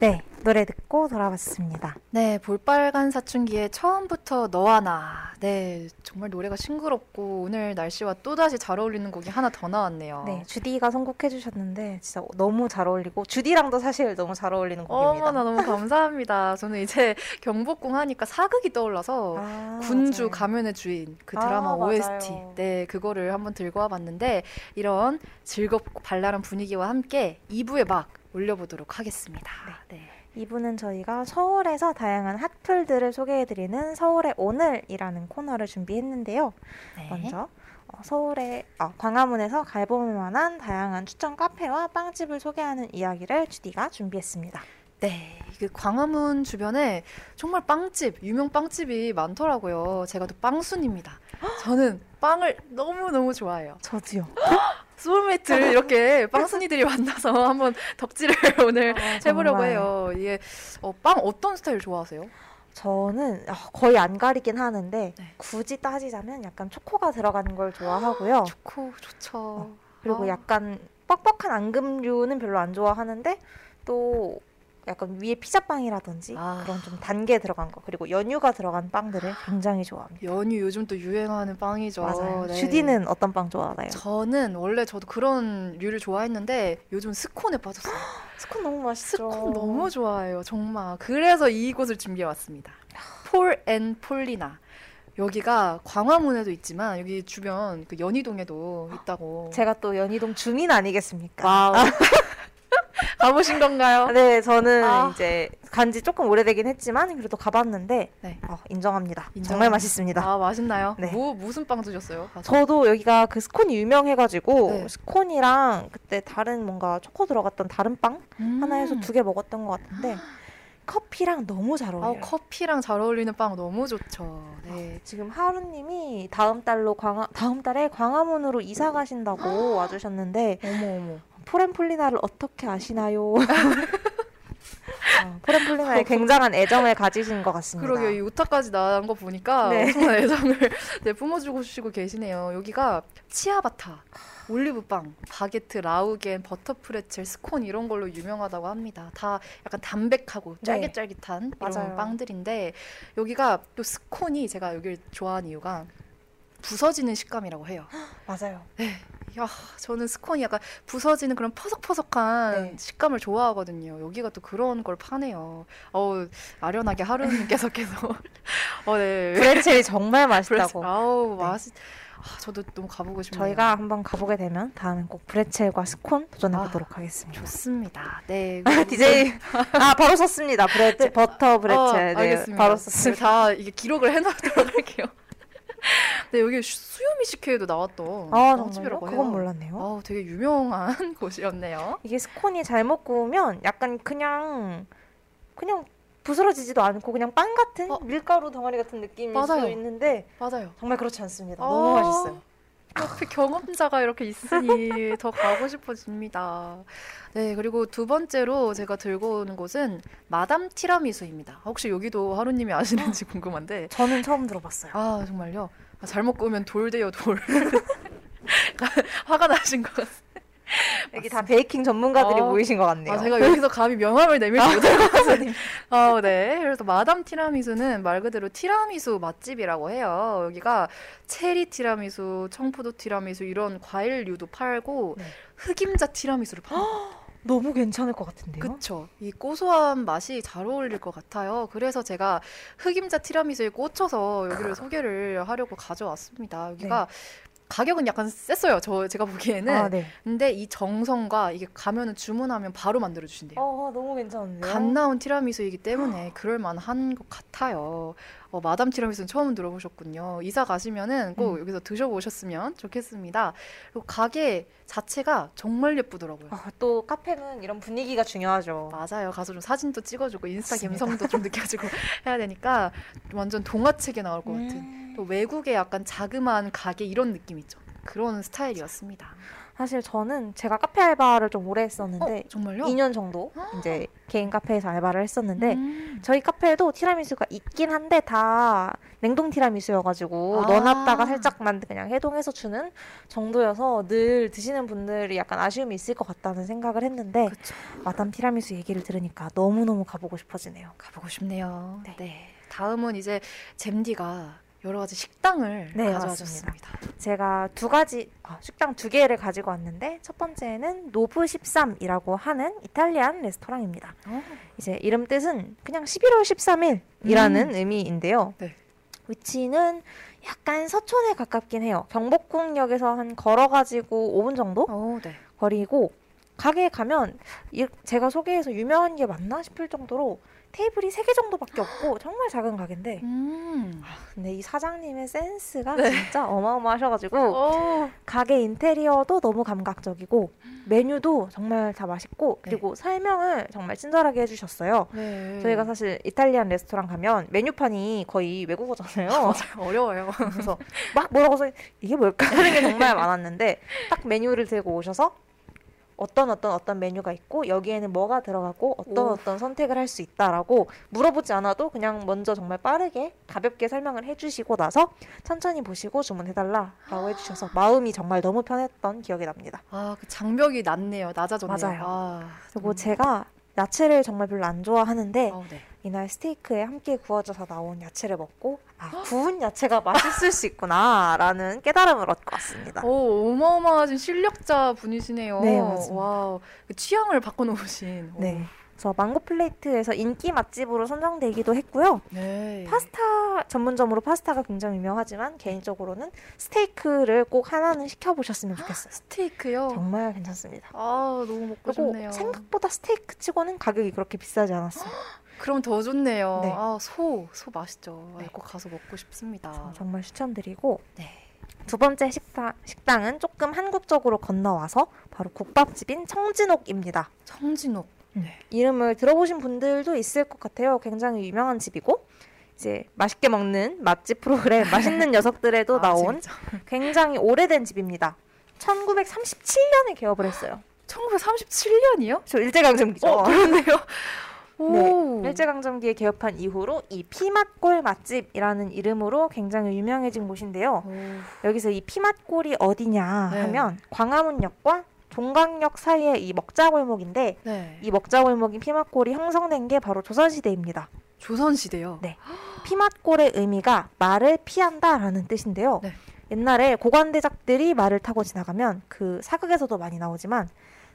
[SPEAKER 2] 네, 노래 듣고 돌아왔습니다.
[SPEAKER 1] 네, 볼빨간 사춘기의 처음부터 너와 나. 네, 정말 노래가 싱그럽고 오늘 날씨와 또다시 잘 어울리는 곡이 하나 더 나왔네요.
[SPEAKER 2] 네, 주디가 선곡해 주셨는데 진짜 너무 잘 어울리고 주디랑도 사실 너무 잘 어울리는 곡입니다.
[SPEAKER 1] 어머나 너무 감사합니다. 저는 이제 경복궁 하니까 사극이 떠올라서
[SPEAKER 2] 아,
[SPEAKER 1] 군주
[SPEAKER 2] 맞아요.
[SPEAKER 1] 가면의 주인 그
[SPEAKER 2] 아,
[SPEAKER 1] 드라마
[SPEAKER 2] 맞아요.
[SPEAKER 1] OST 네 그거를 한번 들고 와 봤는데 이런 즐겁고 발랄한 분위기와 함께 2부에 막 올려보도록 하겠습니다. 네.
[SPEAKER 2] 이분은 저희가 서울에서 다양한 핫플들을 소개해드리는 서울의 오늘이라는 코너를 준비했는데요.
[SPEAKER 1] 네.
[SPEAKER 2] 먼저 어, 서울의 어, 광화문에서 가볼 만한 다양한 추천 카페와 빵집을 소개하는 이야기를 주디가 준비했습니다.
[SPEAKER 1] 네, 그 광화문 주변에 정말 빵집, 유명 빵집이 많더라고요. 제가 또 빵순입니다. 저는 빵을 너무너무 좋아해요.
[SPEAKER 2] 저도요.
[SPEAKER 1] 소울메이트 *laughs* 이렇게 빵순이들이 만나서 *laughs* 한번 덕질을 *laughs* 오늘 해보려고
[SPEAKER 2] 정말.
[SPEAKER 1] 해요. 이게 어, 빵 어떤 스타일 좋아하세요?
[SPEAKER 2] 저는 어, 거의 안 가리긴 하는데
[SPEAKER 1] 네.
[SPEAKER 2] 굳이 따지자면 약간 초코가 들어가는 걸 좋아하고요.
[SPEAKER 1] 좋고 좋죠.
[SPEAKER 2] 그리고
[SPEAKER 1] 아.
[SPEAKER 2] 약간 뻑뻑한 앙금류는 별로 안 좋아하는데 또 약간 위에 피자빵이라든지
[SPEAKER 1] 아.
[SPEAKER 2] 그런 좀 단 게 들어간 거 그리고 연유가 들어간 빵들을 굉장히 좋아합니다.
[SPEAKER 1] 연유 요즘 또 유행하는 빵이죠.
[SPEAKER 2] 맞아요.
[SPEAKER 1] 네.
[SPEAKER 2] 주디는 어떤 빵 좋아하나요?
[SPEAKER 1] 저는 원래 저도 그런 류를 좋아했는데 요즘 스콘에 빠졌어요. *gasps*
[SPEAKER 2] 스콘 너무 맛있죠.
[SPEAKER 1] 스콘 너무 좋아해요. 정말. 그래서 이곳을 준비해 왔습니다. 폴 앤 폴리나. 여기가 광화문에도 있지만 여기 주변 그 연희동에도 있다고.
[SPEAKER 2] 제가 또 연희동 주민 아니겠습니까?
[SPEAKER 1] wow. *laughs* *laughs* 가보신 건가요?
[SPEAKER 2] 네, 저는
[SPEAKER 1] 아.
[SPEAKER 2] 이제 간지 조금 오래되긴 했지만 그래도 가봤는데
[SPEAKER 1] 네.
[SPEAKER 2] 어, 인정합니다.
[SPEAKER 1] 인정합니다.
[SPEAKER 2] 정말 맛있습니다.
[SPEAKER 1] 아 맛있나요?
[SPEAKER 2] 네.
[SPEAKER 1] 뭐 무슨 빵 드셨어요? 가서?
[SPEAKER 2] 저도 여기가 그 스콘이 유명해가지고
[SPEAKER 1] 네.
[SPEAKER 2] 스콘이랑 그때 다른 뭔가 초코 들어갔던 다른 빵
[SPEAKER 1] 음.
[SPEAKER 2] 하나에서 두 개 먹었던 것 같은데 커피랑 너무 잘
[SPEAKER 1] 아,
[SPEAKER 2] 어울려요.
[SPEAKER 1] 커피랑 잘 어울리는 빵 너무 좋죠. 네.
[SPEAKER 2] 지금 하루님이 다음 달로 광화 다음 달에 광화문으로 이사 가신다고 와주셨는데
[SPEAKER 1] 어머 어머.
[SPEAKER 2] 포렌폴리나를 어떻게 아시나요? 어, 포렌폴리나에 굉장한 애정을 가지신 것 같습니다.
[SPEAKER 1] 그러게요. 이 오타까지 나온 거 보니까
[SPEAKER 2] 네.
[SPEAKER 1] 엄청난 애정을 *laughs* 네, 뿜어주고 주시고 계시네요. 여기가 치아바타, 올리브빵, 바게트, 라우겐, 버터프레첼, 스콘 이런 걸로 유명하다고 합니다. 다 약간 담백하고
[SPEAKER 2] 네.
[SPEAKER 1] 쫄깃쫄깃한 이런
[SPEAKER 2] 맞아요.
[SPEAKER 1] 빵들인데 여기가 또 스콘이 제가 여기를 좋아하는 이유가 부서지는 식감이라고 해요. *gasps*
[SPEAKER 2] 맞아요.
[SPEAKER 1] 야, 저는 스콘이 약간 부서지는 그런 퍼석퍼석한
[SPEAKER 2] 네.
[SPEAKER 1] 식감을 좋아하거든요. 여기가 또 그런 걸 파네요. 어우, 아련하게 하루님께서 계속. *laughs* 어, 네.
[SPEAKER 2] 브레첼이 *laughs* 정말 맛있다고.
[SPEAKER 1] 아우,
[SPEAKER 2] 네.
[SPEAKER 1] 맛있. 아, 저도 너무 가보고 싶네요.
[SPEAKER 2] 저희가 한번 가보게 되면 다음엔 꼭 브레첼과 스콘 도전해
[SPEAKER 1] 아,
[SPEAKER 2] 보도록 하겠습니다.
[SPEAKER 1] 좋습니다. 네. *laughs*
[SPEAKER 2] DJ 아 바로 썼습니다. 브레첼 버터 브레첼
[SPEAKER 1] 어,
[SPEAKER 2] 네,
[SPEAKER 1] 알겠습니다.
[SPEAKER 2] 바로
[SPEAKER 1] 네,
[SPEAKER 2] 썼습니다.
[SPEAKER 1] 다 이게 기록을 해놓도록 할게요. 네, 여기 수요미식회에도 나왔던
[SPEAKER 2] 아 정말요?
[SPEAKER 1] 빵집이라고 해요.
[SPEAKER 2] 그건 몰랐네요.
[SPEAKER 1] 아우, 되게 유명한 *laughs* 곳이었네요.
[SPEAKER 2] 이게 스콘이 잘못 구우면 약간 그냥 그냥 부스러지지도 않고 그냥 빵 같은
[SPEAKER 1] 어.
[SPEAKER 2] 밀가루 덩어리 같은 느낌일
[SPEAKER 1] 맞아요.
[SPEAKER 2] 수 있는데
[SPEAKER 1] 맞아요.
[SPEAKER 2] 정말 그렇지 않습니다.
[SPEAKER 1] 아.
[SPEAKER 2] 너무 맛있어요.
[SPEAKER 1] 옆에 경험자가 이렇게 있으니 *laughs* 더 가고 싶어집니다. 네, 그리고 두 번째로 제가 들고 온 곳은 마담 티라미수입니다. 혹시 여기도 하루님이 아시는지 궁금한데.
[SPEAKER 2] 저는 처음 들어봤어요.
[SPEAKER 1] 아, 정말요? 아, 잘못 구우면 돌 돼요, 돌. *laughs* 화가 나신 것 같아요. *laughs*
[SPEAKER 2] 여기 다 베이킹 전문가들이
[SPEAKER 1] 어.
[SPEAKER 2] 모이신 것 같네요.
[SPEAKER 1] 아, 제가 여기서 감히 명함을 내밀지 못해가지고. *laughs* 아, 네. 그래서 마담 티라미수는 말 그대로 티라미수 맛집이라고 해요. 여기가 체리 티라미수, 청포도 티라미수 이런 과일류도 팔고
[SPEAKER 2] 네.
[SPEAKER 1] 흑임자 티라미수를 팝니다. *gasps*
[SPEAKER 2] 너무 괜찮을 것 같은데요.
[SPEAKER 1] 그쵸. 이 고소한 맛이 잘 어울릴 것 같아요. 그래서 제가 흑임자 티라미수에 꽂혀서 여기를 소개를 하려고 가져왔습니다. 여기가 가격은 약간 셌어요. 저 제가 보기에는.
[SPEAKER 2] 아 네.
[SPEAKER 1] 근데 이 정성과 이게 가면은 주문하면 바로 만들어 주신대요.
[SPEAKER 2] 어 너무 괜찮은데요.
[SPEAKER 1] 갓 나온 티라미수이기 때문에 그럴 만한 것 같아요. 어, 마담 티라미수는 처음 들어보셨군요. 이사 가시면은 꼭
[SPEAKER 2] 음.
[SPEAKER 1] 여기서 드셔보셨으면 좋겠습니다. 그리고 가게 자체가 정말 예쁘더라고요.
[SPEAKER 2] 아, 또 카페는 이런 분위기가 중요하죠.
[SPEAKER 1] 맞아요. 가서 좀 사진도 찍어주고 인스타
[SPEAKER 2] 맞습니다.
[SPEAKER 1] 감성도 좀 느껴주고 *laughs* 해야 되니까 완전 동화책에 나올 것 같은
[SPEAKER 2] 음.
[SPEAKER 1] 또 외국의 약간 자그마한 가게 이런 느낌 있죠. 그런 스타일이었습니다.
[SPEAKER 2] 사실 저는 제가 카페 알바를 좀 오래 했었는데
[SPEAKER 1] 어, 정말요?
[SPEAKER 2] 2년 정도 이제 개인 카페에서 알바를 했었는데
[SPEAKER 1] 음.
[SPEAKER 2] 저희 카페에도 티라미수가 있긴 한데 다 냉동 티라미수여가지고
[SPEAKER 1] 아.
[SPEAKER 2] 넣어놨다가 살짝만 그냥 해동해서 주는 정도여서 늘 드시는 분들이 약간 아쉬움이 있을 것 같다는 생각을 했는데
[SPEAKER 1] 그쵸.
[SPEAKER 2] 마담 티라미수 얘기를 들으니까 너무너무 가보고 싶어지네요.
[SPEAKER 1] 가보고 싶네요.
[SPEAKER 2] 네.
[SPEAKER 1] 네. 다음은 이제 잼디가 여러 가지 식당을
[SPEAKER 2] 네,
[SPEAKER 1] 가져와
[SPEAKER 2] 맞습니다.
[SPEAKER 1] 줬습니다.
[SPEAKER 2] 제가 두 가지 아, 식당 두 개를 가지고 왔는데 첫 번째는 노브 13이라고 하는 이탈리안 레스토랑입니다.
[SPEAKER 1] 어.
[SPEAKER 2] 이제 이름 뜻은 그냥 11월 13일이라는 의미인데요.
[SPEAKER 1] 네.
[SPEAKER 2] 위치는 약간 서촌에 가깝긴 해요. 경복궁역에서 한 걸어가지고 5분 정도
[SPEAKER 1] 어, 네.
[SPEAKER 2] 거리고 가게에 가면 이- 제가 소개해서 유명한 게 맞나 싶을 정도로 테이블이 3개 정도밖에 없고 *gasps* 정말 작은 가게인데
[SPEAKER 1] 음.
[SPEAKER 2] 근데 이 사장님의 센스가
[SPEAKER 1] 네.
[SPEAKER 2] 진짜 어마어마하셔가지고
[SPEAKER 1] 어.
[SPEAKER 2] 가게 인테리어도 너무 감각적이고 메뉴도 정말 다 맛있고 그리고 설명을 정말 친절하게 해주셨어요.
[SPEAKER 1] 네.
[SPEAKER 2] 저희가 사실 이탈리안 레스토랑 가면 메뉴판이 거의 외국어잖아요. *laughs*
[SPEAKER 1] 어려워요.
[SPEAKER 2] 그래서 막 뭐라고 써 이게 뭘까 하는 게 *laughs* 정말 많았는데 딱 메뉴를 들고 오셔서 어떤 어떤 어떤 메뉴가 있고 여기에는 뭐가 들어가고 어떤
[SPEAKER 1] 오.
[SPEAKER 2] 어떤 선택을 할 수 있다라고 물어보지 않아도 그냥 먼저 정말 빠르게 가볍게 설명을 해주시고 나서 천천히 보시고 주문해달라라고 해주셔서 마음이 정말 너무 편했던 기억이 납니다.
[SPEAKER 1] 아, 그 장벽이 낮네요. 낮아졌네요.
[SPEAKER 2] 맞아요.
[SPEAKER 1] 아,
[SPEAKER 2] 그리고
[SPEAKER 1] 음.
[SPEAKER 2] 제가 야채를 정말 별로 안 좋아하는데
[SPEAKER 1] 어, 네.
[SPEAKER 2] 이날 스테이크에 함께 구워져서 나온 야채를 먹고 아 구운 야채가 맛있을 수 있구나라는 깨달음을 얻고 왔습니다.
[SPEAKER 1] 오, 어마어마하신 실력자 분이시네요.
[SPEAKER 2] 네, 맞습니다.
[SPEAKER 1] 그 취향을 바꿔놓으신. 오.
[SPEAKER 2] 네. 그래서 망고 플레이트에서 인기 맛집으로 선정되기도 했고요.
[SPEAKER 1] 네.
[SPEAKER 2] 파스타 전문점으로 파스타가 굉장히 유명하지만 개인적으로는 스테이크를 꼭 하나는 시켜보셨으면 좋겠어요.
[SPEAKER 1] 스테이크요.
[SPEAKER 2] 정말 괜찮습니다.
[SPEAKER 1] 아 너무 먹고 싶네요.
[SPEAKER 2] 생각보다 스테이크 치고는 가격이 그렇게 비싸지 않았어요.
[SPEAKER 1] 그럼 더 좋네요.
[SPEAKER 2] 네.
[SPEAKER 1] 아, 소, 소 맛있죠. 아,
[SPEAKER 2] 네.
[SPEAKER 1] 꼭 가서 먹고 싶습니다.
[SPEAKER 2] 저 정말 추천드리고
[SPEAKER 1] 네.
[SPEAKER 2] 두 번째 식당, 식당은 조금 한국적으로 건너와서 바로 국밥집인 청진옥입니다.
[SPEAKER 1] 청진옥. 네.
[SPEAKER 2] 이름을 들어보신 분들도 있을 것 같아요. 굉장히 유명한 집이고 이제 맛있게 먹는 맛집 프로그램 *laughs* 맛있는 녀석들에도
[SPEAKER 1] 아,
[SPEAKER 2] 나온
[SPEAKER 1] 재밌죠.
[SPEAKER 2] 굉장히 오래된 집입니다. 1937년에 개업을 했어요. *gasps*
[SPEAKER 1] 1937년이요?
[SPEAKER 2] 저 일제강점기죠.
[SPEAKER 1] 어, 그렇네요. *laughs* 오.
[SPEAKER 2] 네, 일제강점기에 개업한 이후로 이 피맛골 맛집이라는 이름으로 굉장히 유명해진 곳인데요.
[SPEAKER 1] 오.
[SPEAKER 2] 여기서 이 피맛골이 어디냐
[SPEAKER 1] 네.
[SPEAKER 2] 하면 광화문역과 종강역 사이에 이 먹자골목인데
[SPEAKER 1] 네.
[SPEAKER 2] 이 먹자골목인 피맛골이 형성된 게 바로 조선시대입니다.
[SPEAKER 1] 조선시대요.
[SPEAKER 2] 네. 피맛골의 의미가 말을 피한다라는 뜻인데요.
[SPEAKER 1] 네.
[SPEAKER 2] 옛날에 고관대작들이 말을 타고 지나가면 그 사극에서도 많이 나오지만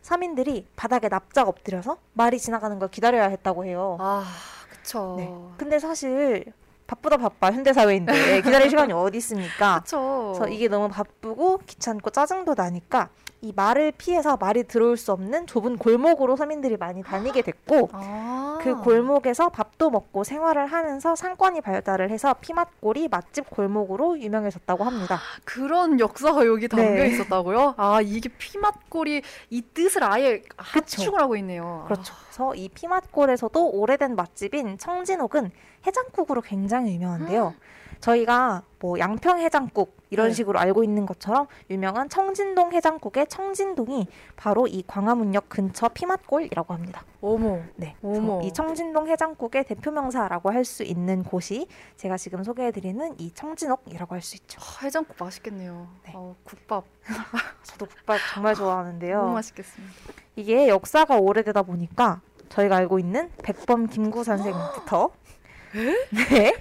[SPEAKER 2] 서민들이 바닥에 납작 엎드려서 말이 지나가는 걸 기다려야 했다고 해요.
[SPEAKER 1] 아, 그쵸.
[SPEAKER 2] 네. 근데 사실 바쁘다 바빠 현대사회인데 *laughs* 기다릴 시간이 어디 있습니까?
[SPEAKER 1] 그쵸.
[SPEAKER 2] 그래서 이게 너무 바쁘고 귀찮고 짜증도 나니까 이 말을 피해서 말이 들어올 수 없는 좁은 골목으로 서민들이 많이 다니게 됐고
[SPEAKER 1] 아.
[SPEAKER 2] 그 골목에서 밥도 먹고 생활을 하면서 상권이 발달을 해서 피맛골이 맛집 골목으로 유명해졌다고 합니다.
[SPEAKER 1] 그런 역사가 여기 담겨
[SPEAKER 2] 네.
[SPEAKER 1] 있었다고요? 아, 이게 피맛골이 이 뜻을 아예 합축을 하고 있네요.
[SPEAKER 2] 그렇죠. 그래서 이 피맛골에서도 오래된 맛집인 청진옥은 해장국으로 굉장히 유명한데요. 저희가 뭐 양평 해장국 이런
[SPEAKER 1] 네.
[SPEAKER 2] 식으로 알고 있는 것처럼 유명한 청진동 해장국의 청진동이 바로 이 광화문역 근처 피맛골이라고 합니다.
[SPEAKER 1] 어머.
[SPEAKER 2] 네.
[SPEAKER 1] 어머.
[SPEAKER 2] 이 청진동 해장국의 대표 명사라고 할 수 있는 곳이 제가 지금 소개해 드리는 이 청진옥이라고 할 수 있죠.
[SPEAKER 1] 아, 해장국 맛있겠네요.
[SPEAKER 2] 네.
[SPEAKER 1] 어, 국밥 *laughs*
[SPEAKER 2] 저도 국밥 정말 좋아하는데요.
[SPEAKER 1] 너무 맛있겠습니다.
[SPEAKER 2] 이게 역사가 오래되다 보니까 저희가 알고 있는 백범 김구 선생부터 네,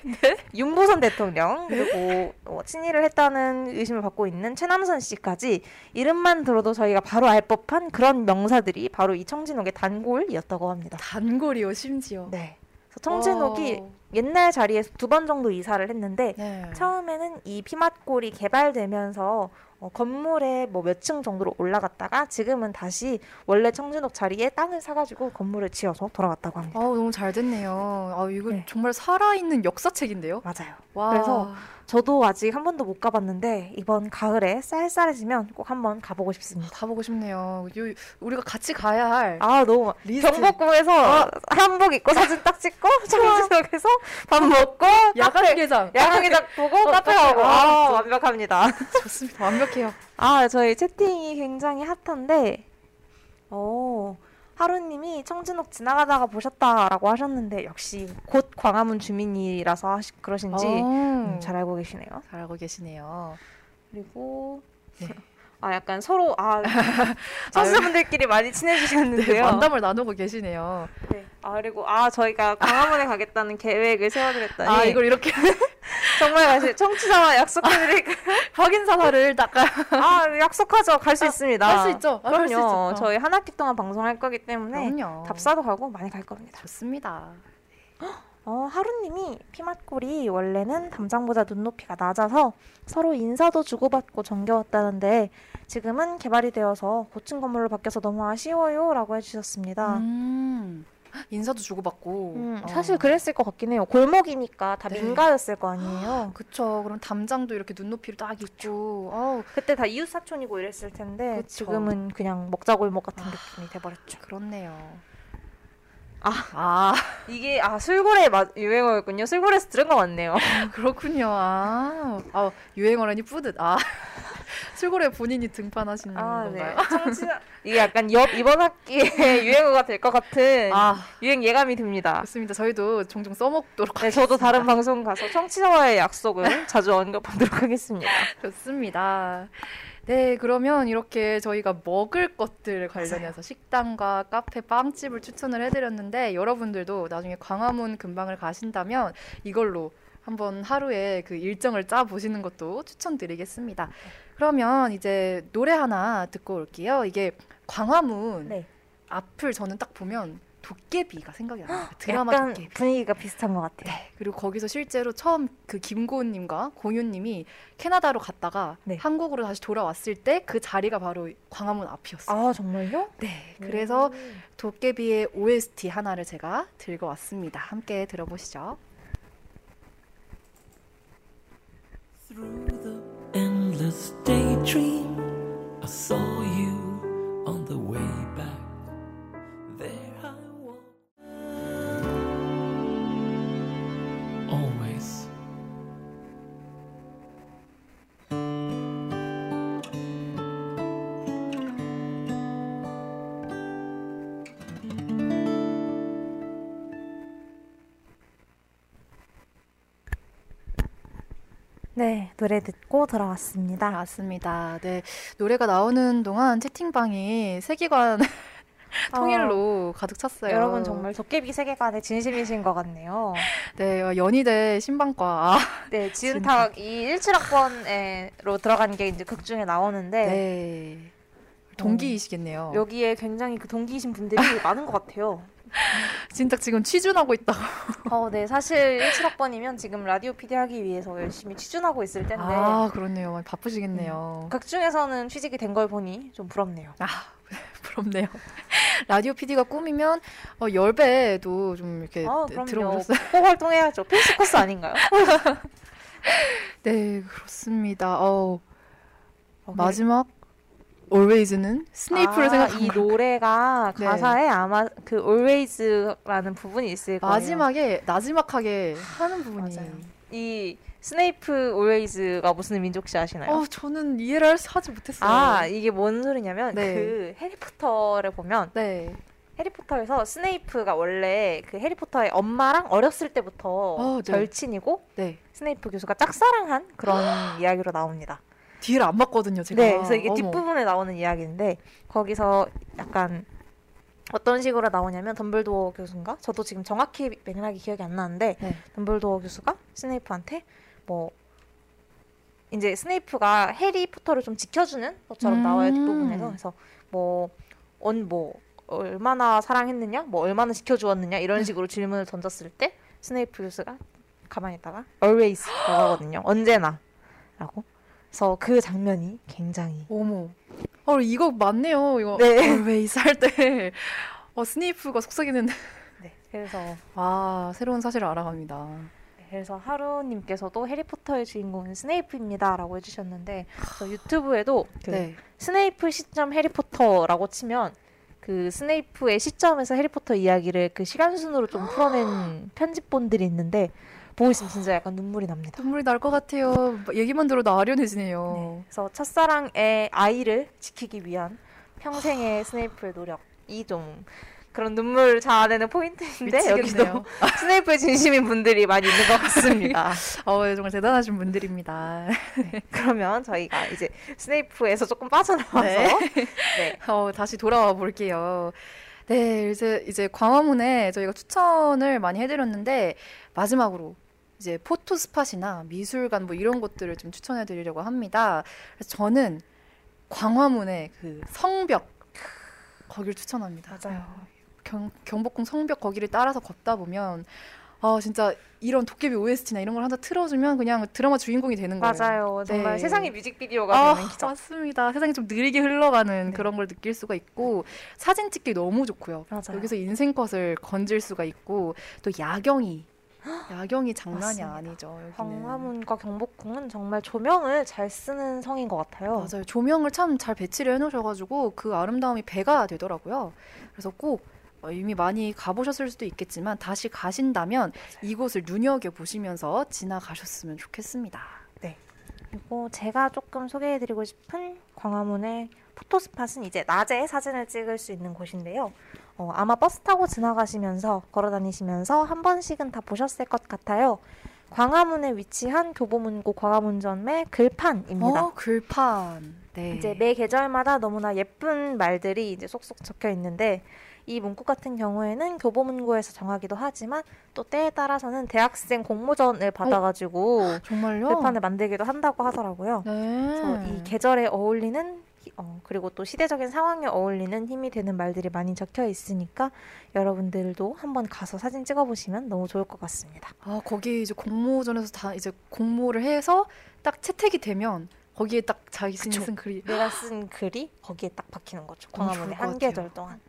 [SPEAKER 2] 윤보선 대통령 그리고 어, 친일을 했다는 의심을 받고 있는 최남선 씨까지 이름만 들어도 저희가 바로 알 법한 그런 명사들이 바로 이 청진옥의 단골이었다고 합니다.
[SPEAKER 1] 단골이요, 심지어.
[SPEAKER 2] 네. 청진옥이
[SPEAKER 1] 어.
[SPEAKER 2] 옛날 자리에서 두 번 정도 이사를 했는데
[SPEAKER 1] 네.
[SPEAKER 2] 처음에는 이 피맛골이 개발되면서 어, 건물에 뭐 몇 층 정도로 올라갔다가 지금은 다시 원래 청진옥 자리에 땅을 사가지고 건물을 지어서 돌아갔다고 합니다.
[SPEAKER 1] 아우 너무 잘 됐네요. 아 이거
[SPEAKER 2] 네.
[SPEAKER 1] 정말 살아있는 역사책인데요.
[SPEAKER 2] 맞아요.
[SPEAKER 1] 와.
[SPEAKER 2] 그래서 저도 아직 한 번도 못 가봤는데 이번 가을에 쌀쌀해지면 꼭 한번 가보고 싶습니다.
[SPEAKER 1] 가보고 싶네요. 요, 우리가 같이 가야 할
[SPEAKER 2] 아 너무
[SPEAKER 1] 리스트.
[SPEAKER 2] 경복궁에서 한복 입고 사진 딱 찍고 *laughs* 청진옥에서 밥 먹고 *laughs*
[SPEAKER 1] 야간 개장.
[SPEAKER 2] 야간 개장 보고
[SPEAKER 1] 어,
[SPEAKER 2] 카페. 가고
[SPEAKER 1] 아,
[SPEAKER 2] 아
[SPEAKER 1] 저-
[SPEAKER 2] 완벽합니다. *laughs*
[SPEAKER 1] 좋습니다. 완벽해요.
[SPEAKER 2] 아, 저희 채팅이 굉장히 핫한데, 어, 하루님이 청진옥 지나가다가 보셨다라고 하셨는데, 역시 곧 광화문 주민이라서 하시, 그러신지 음, 잘 알고 계시네요.
[SPEAKER 1] 잘 알고 계시네요.
[SPEAKER 2] 그리고,
[SPEAKER 1] 네.
[SPEAKER 2] 아, 약간 서로, 아, *laughs* 선수분들끼리 많이
[SPEAKER 1] 네,
[SPEAKER 2] 친해지셨는데요.
[SPEAKER 1] 만담을 나누고 계시네요.
[SPEAKER 2] 네. 아, 그리고, 아, 저희가 광화문에 가겠다는 계획을 세워드렸더니,
[SPEAKER 1] 아 이걸 이렇게 *laughs*
[SPEAKER 2] 정말 다시 청취자와 약속해드릴까요? *laughs*
[SPEAKER 1] 확인 사살을 딱
[SPEAKER 2] 아, 약속하죠. 갈수 있습니다.
[SPEAKER 1] 할수 있죠. 아, 갈수
[SPEAKER 2] 그럼요.
[SPEAKER 1] 있죠. 어.
[SPEAKER 2] 저희 한 학기 동안 방송할 거기 때문에
[SPEAKER 1] 그럼요.
[SPEAKER 2] 답사도 가고 많이 갈 겁니다.
[SPEAKER 1] 좋습니다. *gasps*
[SPEAKER 2] 어, 하루님이 피맛골이 원래는 담장보다 눈높이가 낮아서 서로 인사도 주고받고 정겨웠다는데 지금은 개발이 되어서 고층 건물로 바뀌어서 너무 아쉬워요 라고 해주셨습니다.
[SPEAKER 1] 음, 인사도 주고받고.
[SPEAKER 2] 음,
[SPEAKER 1] 어.
[SPEAKER 2] 사실 그랬을 것 같긴 해요. 골목이니까 다
[SPEAKER 1] 네.
[SPEAKER 2] 민가였을 거 아니에요. *gasps*
[SPEAKER 1] 그쵸. 그럼 담장도 이렇게 눈높이로 딱 있고. 어우,
[SPEAKER 2] 그때 다 이웃 사촌이고 이랬을 텐데
[SPEAKER 1] 그쵸.
[SPEAKER 2] 지금은 그냥 먹자골목 같은 느낌이 돼버렸죠.
[SPEAKER 1] 그렇네요.
[SPEAKER 2] 아.
[SPEAKER 1] 아, *laughs*
[SPEAKER 2] 이게 아 술고래 맛 유행어였군요. 술고래에서 들은 것 같네요.
[SPEAKER 1] 그렇군요. 아, 아 유행어라니 뿌듯. 아, *laughs* 술고래 본인이 등판하시는
[SPEAKER 2] 아, 네.
[SPEAKER 1] 건가요?
[SPEAKER 2] 청취자 *laughs* 이게 약간 옆 이번 학기에 *laughs* 유행어가 될 것 같은
[SPEAKER 1] 아,
[SPEAKER 2] 유행 예감이 듭니다.
[SPEAKER 1] 좋습니다. 저희도 종종 써먹도록
[SPEAKER 2] 네, 저도 다른 방송 가서 청취자와의 약속을 자주 언급하도록 하겠습니다.
[SPEAKER 1] 좋습니다. 네, 그러면 이렇게 저희가 먹을 것들 관련해서 식당과 카페, 빵집을 추천을 해드렸는데 여러분들도 나중에 광화문 근방을 가신다면 이걸로 한번 하루에 그 일정을 짜 보시는 것도 추천드리겠습니다. 그러면 이제 노래 하나 듣고 올게요. 이게 광화문
[SPEAKER 2] 네.
[SPEAKER 1] 앞을 저는 딱 보면 도깨비가 생각이. 그 드라마
[SPEAKER 2] 약간
[SPEAKER 1] 도깨비.
[SPEAKER 2] 분위기가 비슷한 것 같아요.
[SPEAKER 1] 네. 그리고 거기서 실제로 처음 그 김고은님과 공유님이 캐나다로 갔다가
[SPEAKER 2] 네.
[SPEAKER 1] 한국으로 다시 돌아왔을 때 그 자리가 바로 광화문 앞이었어요.
[SPEAKER 2] 아 정말요?
[SPEAKER 1] 네. 그래서
[SPEAKER 2] 음.
[SPEAKER 1] 도깨비의 OST 하나를 제가 들고 왔습니다. 함께 들어보시죠.
[SPEAKER 3] Through the endless daydream, I saw
[SPEAKER 2] 노래 듣고 들어왔습니다.
[SPEAKER 1] 맞습니다. 네. 노래가 나오는 동안 채팅방이 세계관 *laughs* 통일로 가득 찼어요.
[SPEAKER 2] 아, 여러분 정말 도깨비 세계관에 진심이신 것 같네요.
[SPEAKER 1] 네, 어, 연희대 신방과 아,
[SPEAKER 2] 네 지은탁 이 17학번으로 들어간 게 이제 극 중에 나오는데
[SPEAKER 1] 네. 동기이시겠네요.
[SPEAKER 2] 여기에 굉장히 그 동기이신 분들이 *laughs* 많은 것 같아요. *laughs*
[SPEAKER 1] 진짜 지금 취준하고 있다고.
[SPEAKER 2] 어, 네 사실 17학번이면 지금 라디오 PD 하기 위해서 열심히 취준하고 있을 텐데
[SPEAKER 1] 아, 그렇네요. 바쁘시겠네요.
[SPEAKER 2] 극 중에서는 취직이 된 걸 보니 좀 부럽네요.
[SPEAKER 1] 아, *laughs* 부럽네요. 라디오 PD가 꿈이면 어, 10배도 좀 이렇게
[SPEAKER 2] 아, 그럼요.
[SPEAKER 1] 들어보셨어요.
[SPEAKER 2] 꼭 활동해야죠. 필수 코스 아닌가요? *laughs*
[SPEAKER 1] 네, 그렇습니다. 어,
[SPEAKER 2] 어,
[SPEAKER 1] 마지막 Always는 스네이프를
[SPEAKER 2] 아,
[SPEAKER 1] 생각한
[SPEAKER 2] 이
[SPEAKER 1] 거.
[SPEAKER 2] 노래가
[SPEAKER 1] 네.
[SPEAKER 2] 가사에 아마 그 always라는 부분이 있을 거예요.
[SPEAKER 1] 마지막에 나지막하게 하는 부분이
[SPEAKER 2] 맞아요. 이 스네이프 always가 무슨 민족시 아시나요?
[SPEAKER 1] 어, 저는 이해를 할- 하지 못했어요.
[SPEAKER 2] 아 이게 뭔 소리냐면
[SPEAKER 1] 네.
[SPEAKER 2] 그 해리포터를 보면
[SPEAKER 1] 네.
[SPEAKER 2] 해리포터에서 스네이프가 원래 그 해리포터의 엄마랑 어렸을 때부터
[SPEAKER 1] 어, 네.
[SPEAKER 2] 절친이고
[SPEAKER 1] 네.
[SPEAKER 2] 스네이프 교수가 짝사랑한 그런 *gasps* 이야기로 나옵니다.
[SPEAKER 1] 뒤를 안 봤거든요, 제가.
[SPEAKER 2] 네, 그래서 이게
[SPEAKER 1] 어머.
[SPEAKER 2] 뒷부분에 나오는 이야기인데 거기서 약간 어떤 식으로 나오냐면 덤블도어 교수인가? 저도 지금 정확히 맥락이 기억이 안 나는데
[SPEAKER 1] 네.
[SPEAKER 2] 덤블도어 교수가 스네이프한테 뭐 이제 스네이프가 해리 포터를 좀 지켜주는 것처럼
[SPEAKER 1] 음.
[SPEAKER 2] 나와요 뒷부분에서 그래서 뭐 언뭐 얼마나 사랑했느냐, 뭐 얼마나 지켜주었느냐 이런
[SPEAKER 1] 네.
[SPEAKER 2] 식으로 질문을 던졌을 때 스네이프 교수가 가만히 있다가 always라고 하거든요. 언제나라고. 그래서 그 장면이 굉장히
[SPEAKER 1] 어머. 어, 이거 맞네요. 이거
[SPEAKER 2] 네.
[SPEAKER 1] always 할 때. 어, 스네이프가 속삭이는.
[SPEAKER 2] 네. 그래서
[SPEAKER 1] 아, 새로운 사실을 알아갑니다.
[SPEAKER 2] 네, 그래서 하루님께서도 해리포터의 주인공은 스네이프입니다라고 해주셨는데 저 유튜브에도 그
[SPEAKER 1] 네.
[SPEAKER 2] 스네이프 시점 해리포터라고 치면 그 스네이프의 시점에서 해리포터 이야기를 그 시간 순으로 좀 풀어낸 편집본들이 있는데 보고 있으면 진짜 약간 눈물이 납니다.
[SPEAKER 1] 눈물이 날 것 같아요. 얘기만 들어도 아련해지네요.
[SPEAKER 2] 그래서 첫사랑의 아이를 지키기 위한 평생의 스네이프의 노력 이 좀 그런 눈물 자아내는 포인트인데 여기도
[SPEAKER 1] 미치겠네요. *laughs*
[SPEAKER 2] 스네이프의 진심인 분들이 많이 있는 것 같습니다. *laughs*
[SPEAKER 1] 어, 정말 대단하신 분들입니다.
[SPEAKER 2] 그러면 저희가 이제 스네이프에서 조금 빠져나와서 네. *laughs*
[SPEAKER 1] 어, 다시 돌아와 볼게요. 네, 이제 이제 광화문에 저희가 추천을 많이 해드렸는데 마지막으로 이제 포토 스팟이나 미술관 뭐 이런 것들을 좀 추천해 드리려고 합니다. 그래서 저는 광화문의 그 성벽 거기를 추천합니다.
[SPEAKER 2] 맞아요.
[SPEAKER 1] 경, 경복궁 성벽 거기를 따라서 걷다 보면 아 진짜 이런 도깨비 OST나 이런 걸 하나 틀어주면 그냥 드라마 주인공이 되는 거예요.
[SPEAKER 2] 맞아요. 정말
[SPEAKER 1] 네.
[SPEAKER 2] 세상의 뮤직비디오가
[SPEAKER 1] 아,
[SPEAKER 2] 되는 기적.
[SPEAKER 1] 맞습니다. 세상이 좀 느리게 흘러가는
[SPEAKER 2] 네.
[SPEAKER 1] 그런 걸 느낄 수가 있고 사진 찍기 너무 좋고요.
[SPEAKER 2] 맞아요.
[SPEAKER 1] 여기서 인생컷을 건질 수가 있고 또 야경이 야경이 장난이
[SPEAKER 2] 맞습니다.
[SPEAKER 1] 아니죠. 여기는.
[SPEAKER 2] 광화문과 경복궁은 정말 조명을 잘 쓰는 성인 것 같아요.
[SPEAKER 1] 맞아요. 조명을 참 잘 배치를 해놓으셔가지고 그 아름다움이 배가 되더라고요. 그래서 꼭 어, 이미 많이 가보셨을 수도 있겠지만 다시 가신다면 이곳을 눈여겨 보시면서 지나가셨으면 좋겠습니다.
[SPEAKER 2] 그리고 제가 조금 소개해드리고 싶은 광화문의 포토 스팟은 이제 낮에 사진을 찍을 수 있는 곳인데요. 어, 아마 버스 타고 지나가시면서 걸어 다니시면서 한 번씩은 다 보셨을 것 같아요. 광화문에 위치한 교보문고 광화문점의 글판입니다.
[SPEAKER 1] 어, 글판. 네.
[SPEAKER 2] 이제 매 계절마다 너무나 예쁜 말들이 이제 쏙쏙 적혀 있는데 이 문구 같은 경우에는 교보문고에서 정하기도 하지만 또 때에 따라서는 대학생 공모전을 받아가지고
[SPEAKER 1] 정말요?
[SPEAKER 2] 글판을 만들기도 한다고 하더라고요.
[SPEAKER 1] 네.
[SPEAKER 2] 그래서 이 계절에 어울리는 히- 어, 그리고 또 시대적인 상황에 어울리는 힘이 되는 말들이 많이 적혀 있으니까 여러분들도 한번 가서 사진 찍어보시면 너무 좋을 것 같습니다.
[SPEAKER 1] 아, 거기 이제 공모전에서 다 이제 공모를 해서 딱 채택이 되면 거기에 딱
[SPEAKER 2] 그쵸.
[SPEAKER 1] 쓴 글이
[SPEAKER 2] 내가 쓴 글이 거기에 딱 박히는 거죠.
[SPEAKER 1] 것
[SPEAKER 2] 한. 계절 동안.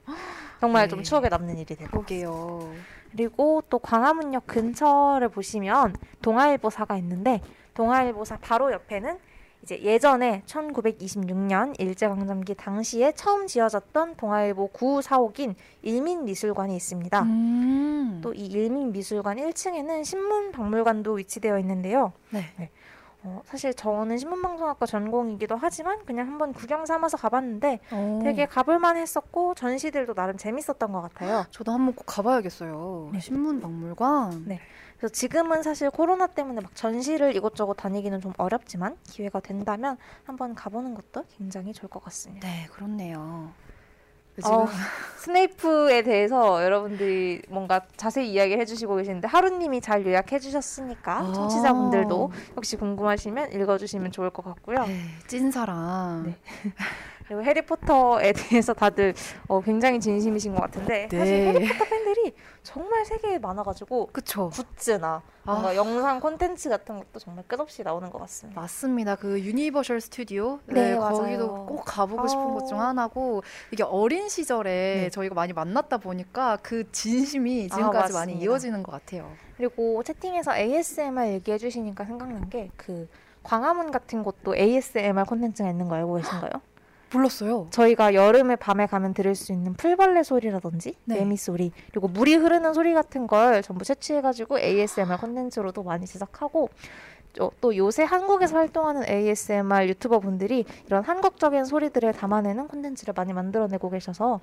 [SPEAKER 2] 정말 좀
[SPEAKER 1] 네.
[SPEAKER 2] 추억에 남는 일이 되고.
[SPEAKER 1] 그러게요.
[SPEAKER 2] 그리고 또 광화문역 근처를 보시면 동아일보사가 있는데 동아일보사 바로 옆에는 이제 예전에 1926년 일제강점기 당시에 처음 지어졌던 동아일보 구사옥인 일민미술관이 있습니다.
[SPEAKER 1] 음.
[SPEAKER 2] 또이 일민미술관 1층에는 신문박물관도 위치되어 있는데요.
[SPEAKER 1] 네.
[SPEAKER 2] 어, 사실 저는 신문방송학과 전공이기도 하지만 그냥 한번 구경 삼아서 가봤는데
[SPEAKER 1] 어.
[SPEAKER 2] 되게 가볼만 했었고 전시들도 나름 재밌었던 것 같아요.
[SPEAKER 1] 저도 한번 꼭 가봐야겠어요.
[SPEAKER 2] 네.
[SPEAKER 1] 신문 박물관.
[SPEAKER 2] 네. 그래서 지금은 사실 코로나 때문에 막 전시를 이곳저곳 다니기는 좀 어렵지만 기회가 된다면 한번 가보는 것도 굉장히 좋을 것 같습니다.
[SPEAKER 1] 네, 그렇네요.
[SPEAKER 2] 어, *laughs* 스네이프에 대해서 여러분들이 뭔가 자세히 이야기를 해주시고 계시는데 하루님이 잘 요약해 주셨으니까
[SPEAKER 1] 아.
[SPEAKER 2] 청취자분들도 혹시 궁금하시면 읽어주시면 좋을 것 같고요.
[SPEAKER 1] 네, 찐사랑.
[SPEAKER 2] 네. *laughs* 그리고 해리포터에 대해서 다들 어, 굉장히 진심이신 것 같은데 사실
[SPEAKER 1] 네.
[SPEAKER 2] 해리포터 팬들이 정말 세계에 많아가지고
[SPEAKER 1] 그쵸.
[SPEAKER 2] 굿즈나 뭔가
[SPEAKER 1] 아.
[SPEAKER 2] 영상 콘텐츠 같은 것도 정말 끝없이 나오는 것 같습니다.
[SPEAKER 1] 맞습니다. 그 Universal Studio.
[SPEAKER 2] 네,
[SPEAKER 1] 거기도
[SPEAKER 2] 맞아요.
[SPEAKER 1] 꼭 가보고 싶은
[SPEAKER 2] 어.
[SPEAKER 1] 것중 하나고 이게 어린 시절에
[SPEAKER 2] 네.
[SPEAKER 1] 저희가 많이 만났다 보니까 그 진심이
[SPEAKER 2] 아,
[SPEAKER 1] 지금까지 많이
[SPEAKER 2] 맞습니다.
[SPEAKER 1] 이어지는 것 같아요.
[SPEAKER 2] 그리고 채팅에서 ASMR 얘기해 주시니까 생각난 게 그 광화문 같은 곳도 ASMR 콘텐츠가 있는 거 알고 계신가요?
[SPEAKER 1] 불렀어요.
[SPEAKER 2] 저희가 여름에 밤에 가면 들을 수 있는 풀벌레 소리라든지
[SPEAKER 1] 네.
[SPEAKER 2] 매미 소리 그리고 물이 흐르는 소리 같은 걸 전부 채취해가지고 ASMR 콘텐츠로도 많이 제작하고 어, 또 요새 한국에서 활동하는 ASMR 유튜버 분들이 이런 한국적인 소리들을 담아내는 콘텐츠를 많이 만들어내고 계셔서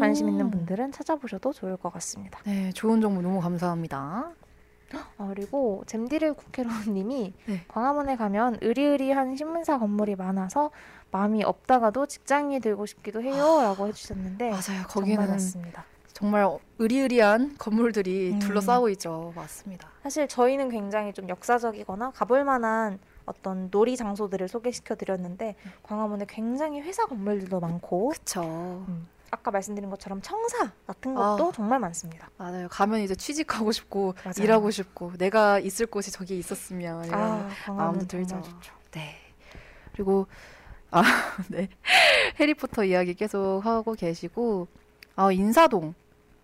[SPEAKER 2] 관심 있는 분들은 찾아보셔도 좋을 것 같습니다.
[SPEAKER 1] 네, 좋은 정보 너무 감사합니다.
[SPEAKER 2] 어, 그리고 잼디를 국회로님이
[SPEAKER 1] 네.
[SPEAKER 2] 광화문에 가면 으리으리한 신문사 건물이 많아서 마음이 없다가도 직장이 되고 싶기도 해요라고 해주셨는데
[SPEAKER 1] 맞아요.
[SPEAKER 2] 정말
[SPEAKER 1] 거기는
[SPEAKER 2] 맞습니다.
[SPEAKER 1] 정말 으리으리한 건물들이
[SPEAKER 2] 음.
[SPEAKER 1] 둘러싸고 있죠. 맞습니다.
[SPEAKER 2] 사실 저희는 굉장히 좀 역사적이거나 가볼 만한 어떤 놀이 장소들을 소개시켜 드렸는데 광화문에 굉장히 회사 건물들도 많고. 음, 아까 말씀드린 것처럼 청사 같은 것도
[SPEAKER 1] 아.
[SPEAKER 2] 정말 많습니다.
[SPEAKER 1] 맞아요. 가면 이제 취직하고 싶고
[SPEAKER 2] 맞아요.
[SPEAKER 1] 일하고 싶고 내가 있을 곳이 저기 있었으면 이런
[SPEAKER 2] 아,
[SPEAKER 1] 마음도 들죠. 네. 그리고 아, *laughs* 네. 해리포터 이야기 계속 하고 계시고 아, 인사동.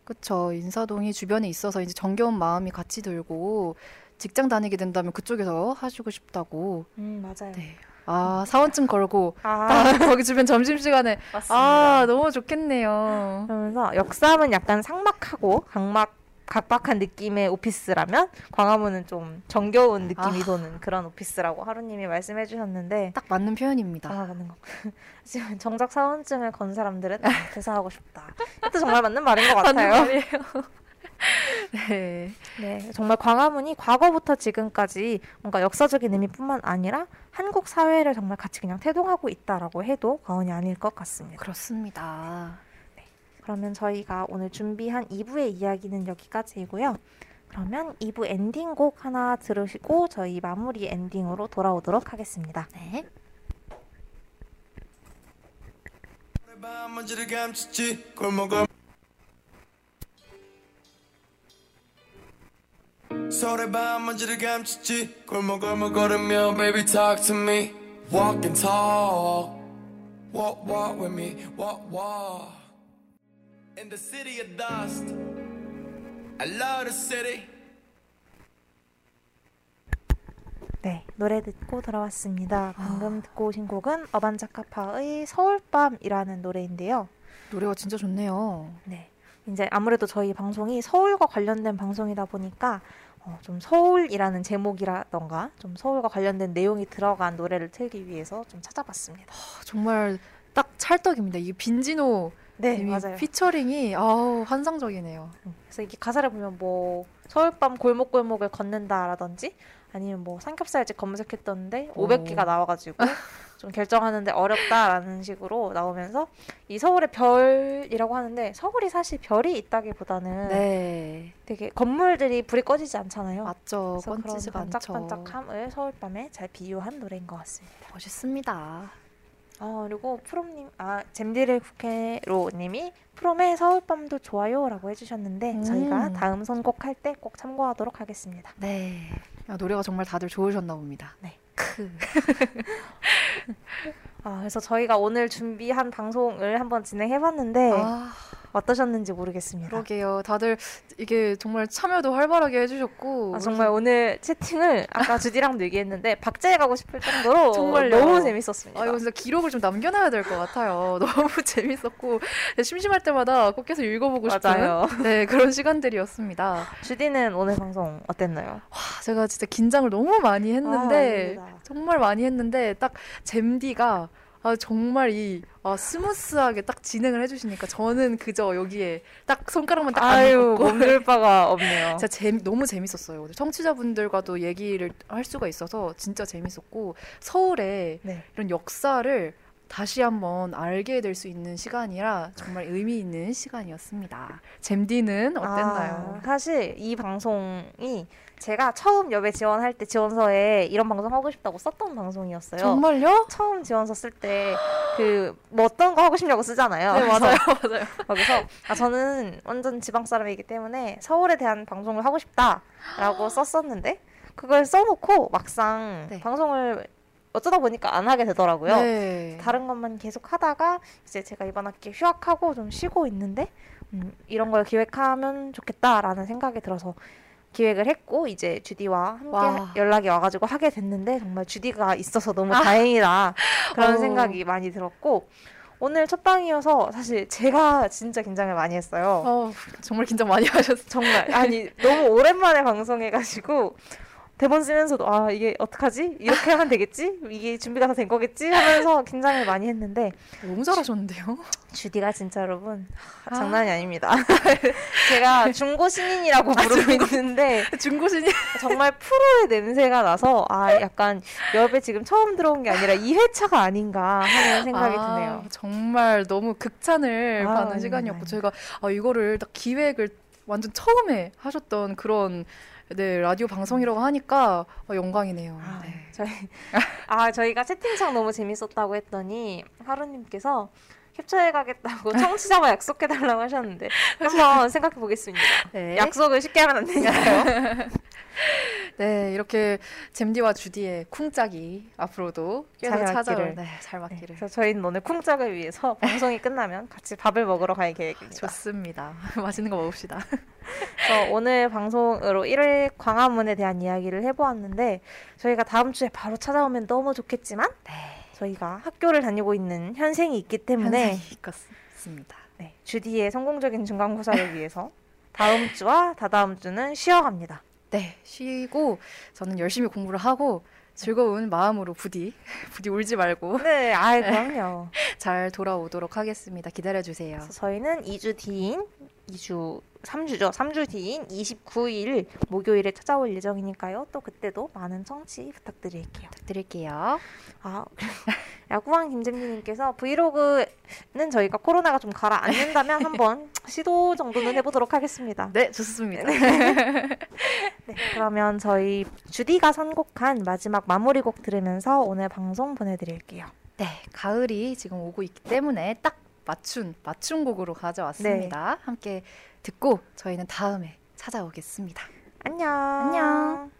[SPEAKER 1] 그쵸. 인사동이 주변에 있어서 이제 정겨운 마음이 같이 들고 직장 다니게 된다면 그쪽에서 하시고 싶다고.
[SPEAKER 2] 음 맞아요.
[SPEAKER 1] 네. 아, 사원증 걸고 아딱 *laughs* 거기 주변 점심시간에
[SPEAKER 2] 맞습니다.
[SPEAKER 1] 아, 너무 좋겠네요.
[SPEAKER 2] 그러면서 역삼은 약간 삭막하고 각막 각박한 느낌의 오피스라면 광화문은 좀 정겨운 느낌이
[SPEAKER 1] 아.
[SPEAKER 2] 도는 그런 오피스라고 하루님이 말씀해 주셨는데
[SPEAKER 1] 딱 맞는 표현입니다.
[SPEAKER 2] 아 맞는 거. *laughs* 지금 정작 사원증을 건 사람들은 아, 퇴사하고 싶다. 이것도 정말 맞는 말인 것 같아요. *laughs*
[SPEAKER 1] 네.
[SPEAKER 2] 네, 정말 광화문이 과거부터 지금까지 뭔가 역사적인 의미뿐만 아니라 한국 사회를 정말 같이 그냥 태동하고 있다라고 해도 과언이 아닐 것 같습니다.
[SPEAKER 1] 그렇습니다.
[SPEAKER 2] 그러면 저희가 오늘 준비한 2부의 이야기는 여기까지이고요. 그러면 2부 엔딩곡 하나 들으시고 저희 마무리 엔딩으로 돌아오도록 하겠습니다.
[SPEAKER 1] 네.
[SPEAKER 5] 밤 먼지를 감췄지 골목을 서울의 먼지를 감췄지 골목골목 걸으며 baby talk to me walk and talk walk walk with me walk walk in the city of dust I love the city
[SPEAKER 2] 네, 노래 듣고 돌아왔습니다. 방금 듣고 오신 곡은 어반자카파의 서울밤이라는 노래인데요.
[SPEAKER 1] 노래가 진짜 좋네요.
[SPEAKER 2] 네. 이제 아무래도 저희 방송이 서울과 관련된 방송이다 보니까 어, 좀 서울이라는 제목이라던가 좀 서울과 관련된 내용이 들어간 노래를 틀기 위해서 좀 찾아봤습니다.
[SPEAKER 1] 아, 정말 딱 찰떡입니다. 이게 빈지노
[SPEAKER 2] 네, 맞아요.
[SPEAKER 1] 피처링이 아우 환상적이네요.
[SPEAKER 2] 음, 그래서 이게 가사를 보면 뭐 서울밤 골목골목을 걷는다라든지 아니면 뭐 삼겹살집 검색했는데
[SPEAKER 1] 오.
[SPEAKER 2] 500개가 나와가지고 *laughs* 좀 결정하는데 어렵다라는 식으로 나오면서 이 서울의 별이라고 하는데 서울이 사실 별이 있다기보다는
[SPEAKER 1] 네,
[SPEAKER 2] 되게 건물들이 불이 꺼지지 않잖아요.
[SPEAKER 1] 맞죠.
[SPEAKER 2] 그래서 그런
[SPEAKER 1] 않죠.
[SPEAKER 2] 반짝반짝함을 서울밤에 잘 비유한 노래인 것 같습니다.
[SPEAKER 1] 멋있습니다.
[SPEAKER 2] 어, 그리고 프롬님, 아, 잼디를 국회로님이 프롬의 서울밤도 좋아요라고 해주셨는데
[SPEAKER 1] 음.
[SPEAKER 2] 저희가 다음 선곡 할 때 꼭 참고하도록 하겠습니다.
[SPEAKER 1] 네. 야, 노래가 정말 다들 좋으셨나 봅니다.
[SPEAKER 2] 네.
[SPEAKER 1] 크. *laughs*
[SPEAKER 2] 아, 그래서 저희가 오늘 준비한 방송을 한번 진행해봤는데
[SPEAKER 1] 아,
[SPEAKER 2] 어떠셨는지 모르겠습니다.
[SPEAKER 1] 그러게요. 다들 이게 정말 참여도 활발하게 해주셨고.
[SPEAKER 2] 아, 정말 오늘 채팅을 아까 *laughs* 주디랑도 얘기했는데 박제해 가고 싶을 정도로
[SPEAKER 1] 정말요.
[SPEAKER 2] 너무 재밌었습니다.
[SPEAKER 1] 아, 이거 진짜 기록을 좀 남겨놔야 될 것 같아요. *laughs* 너무 재밌었고 심심할 때마다 꼭 계속 읽어보고
[SPEAKER 2] 맞아요.
[SPEAKER 1] 네 그런 시간들이었습니다.
[SPEAKER 2] 주디는 오늘 방송 어땠나요?
[SPEAKER 1] 와, 제가 진짜 긴장을 너무 많이 했는데
[SPEAKER 2] 아.
[SPEAKER 1] 정말 많이 했는데 딱 잼디가 아, 정말 이 아, smooth하게 딱 진행을 해주시니까 저는 그저 여기에 딱 손가락만 딱
[SPEAKER 2] 아유 몸둘 바가 없네요. *laughs*
[SPEAKER 1] 진짜 재, 너무 재밌었어요. 오늘 청취자분들과도 얘기를 할 수가 있어서 진짜 재밌었고 서울에
[SPEAKER 2] 네.
[SPEAKER 1] 이런 역사를 다시 한번 알게 될 수 있는 시간이라 정말 의미 있는 시간이었습니다. 잼디는 어땠나요?
[SPEAKER 2] 아, 사실 이 방송이 제가 처음 여배 지원할 때 지원서에 이런 방송 하고 싶다고 썼던 방송이었어요.
[SPEAKER 1] 정말요?
[SPEAKER 2] 처음 지원서 쓸 때 그 뭐 어떤 거 하고 싶냐고 쓰잖아요.
[SPEAKER 1] 네
[SPEAKER 2] 그래서
[SPEAKER 1] 맞아요 맞아요. *laughs*
[SPEAKER 2] 거기서 아, 저는 완전 지방 사람이기 때문에 서울에 대한 방송을 하고 싶다라고 *gasps* 썼었는데 그걸 써놓고 막상
[SPEAKER 1] 네.
[SPEAKER 2] 방송을 어쩌다 보니까 안 하게 되더라고요.
[SPEAKER 1] 네.
[SPEAKER 2] 다른 것만 계속 하다가 이제 제가 이번 학기 휴학하고 좀 쉬고 있는데 음, 이런 걸 기획하면 좋겠다라는 생각이 들어서 기획을 했고 이제 주디와 함께
[SPEAKER 1] 와.
[SPEAKER 2] 연락이 와가지고 하게 됐는데 정말 주디가 있어서 너무 다행이다 *laughs* 그런
[SPEAKER 1] 어.
[SPEAKER 2] 생각이 많이 들었고 오늘 첫 방이어서 사실 제가 진짜 긴장을 많이 했어요.
[SPEAKER 1] 어, 정말 긴장 많이 하셨어요.
[SPEAKER 2] 정말 아니 너무 오랜만에 방송해가지고 대본 쓰면서도 아 이게 어떡하지 이렇게 하면 되겠지 이게 준비가 다 된 거겠지 하면서 *laughs* 긴장을 많이 했는데
[SPEAKER 1] 너무 잘하셨는데요?
[SPEAKER 2] 주디가 진짜 여러분 하,
[SPEAKER 1] 아.
[SPEAKER 2] 장난이 아닙니다. *laughs* 제가 중고 신인이라고 부르고 있는데
[SPEAKER 1] 중고신이
[SPEAKER 2] 정말 프로의 냄새가 나서 아 약간 여배 지금 처음 들어온 게 아니라 2회차가 아닌가 하는 생각이
[SPEAKER 1] 아,
[SPEAKER 2] 드네요.
[SPEAKER 1] 정말 너무 극찬을
[SPEAKER 2] 아,
[SPEAKER 1] 받는
[SPEAKER 2] 아니,
[SPEAKER 1] 시간이었고
[SPEAKER 2] 아니.
[SPEAKER 1] 저희가 아, 이거를 딱 기획을 완전 처음에 하셨던 그런 네 라디오 방송이라고 하니까 어, 영광이네요.
[SPEAKER 2] 아,
[SPEAKER 1] 네.
[SPEAKER 2] 저희 *laughs* 아 저희가 채팅창 너무 재밌었다고 했더니 하루님께서 캡처해 가겠다고 *laughs* 청취자와 약속해 달라고 하셨는데 *laughs* 한번 생각해 보겠습니다.
[SPEAKER 1] 네.
[SPEAKER 2] 약속을 쉽게 하면 안 되니까요.
[SPEAKER 1] 네, 이렇게 잼디와 주디의 쿵짝이 앞으로도 계속
[SPEAKER 2] 잘
[SPEAKER 1] 찾아올
[SPEAKER 2] 맞기를.
[SPEAKER 1] 네, 잘
[SPEAKER 2] 네,
[SPEAKER 1] 맞기를.
[SPEAKER 2] 그래서 저희는 오늘 쿵짝을 위해서 방송이 끝나면 같이 밥을 먹으러 갈 계획입니다.
[SPEAKER 1] 좋습니다. *laughs* 맛있는 거 먹읍시다.
[SPEAKER 2] 그래서 오늘 방송으로 1일 광화문에 대한 이야기를 해보았는데 저희가 다음 주에 바로 찾아오면 너무 좋겠지만 저희가 학교를 다니고 있는 현생이 있기 때문에
[SPEAKER 1] 현생이 같습니다.
[SPEAKER 2] 네, 주디의 성공적인 중간고사를 위해서 다음 주와 다다음 주는 쉬어갑니다.
[SPEAKER 1] 네, 쉬고 저는 열심히 공부를 하고 즐거운 마음으로 부디 *laughs* 부디 울지 말고
[SPEAKER 2] 네, 아이 그럼요. *laughs*
[SPEAKER 1] 잘 돌아오도록 하겠습니다. 기다려 주세요.
[SPEAKER 2] 저희는 2주 뒤인 2주 3주죠. 3주 뒤인 29일 목요일에 찾아올 예정이니까요. 또 그때도 많은 청취 부탁드릴게요.
[SPEAKER 1] 부탁드릴게요.
[SPEAKER 2] 아, 야구왕 김잼님께서 브이로그는 저희가 코로나가 좀 가라앉는다면 한번 시도 정도는 해보도록 하겠습니다.
[SPEAKER 1] 네, 좋습니다. *laughs*
[SPEAKER 2] 네, 그러면 저희 주디가 선곡한 마지막 마무리곡 들으면서 오늘 방송 보내드릴게요.
[SPEAKER 1] 네, 가을이 지금 오고 있기 때문에 딱 맞춘 맞춤 곡으로 가져왔습니다. 함께 듣고 저희는 다음에 찾아오겠습니다.
[SPEAKER 2] 안녕.
[SPEAKER 1] 안녕.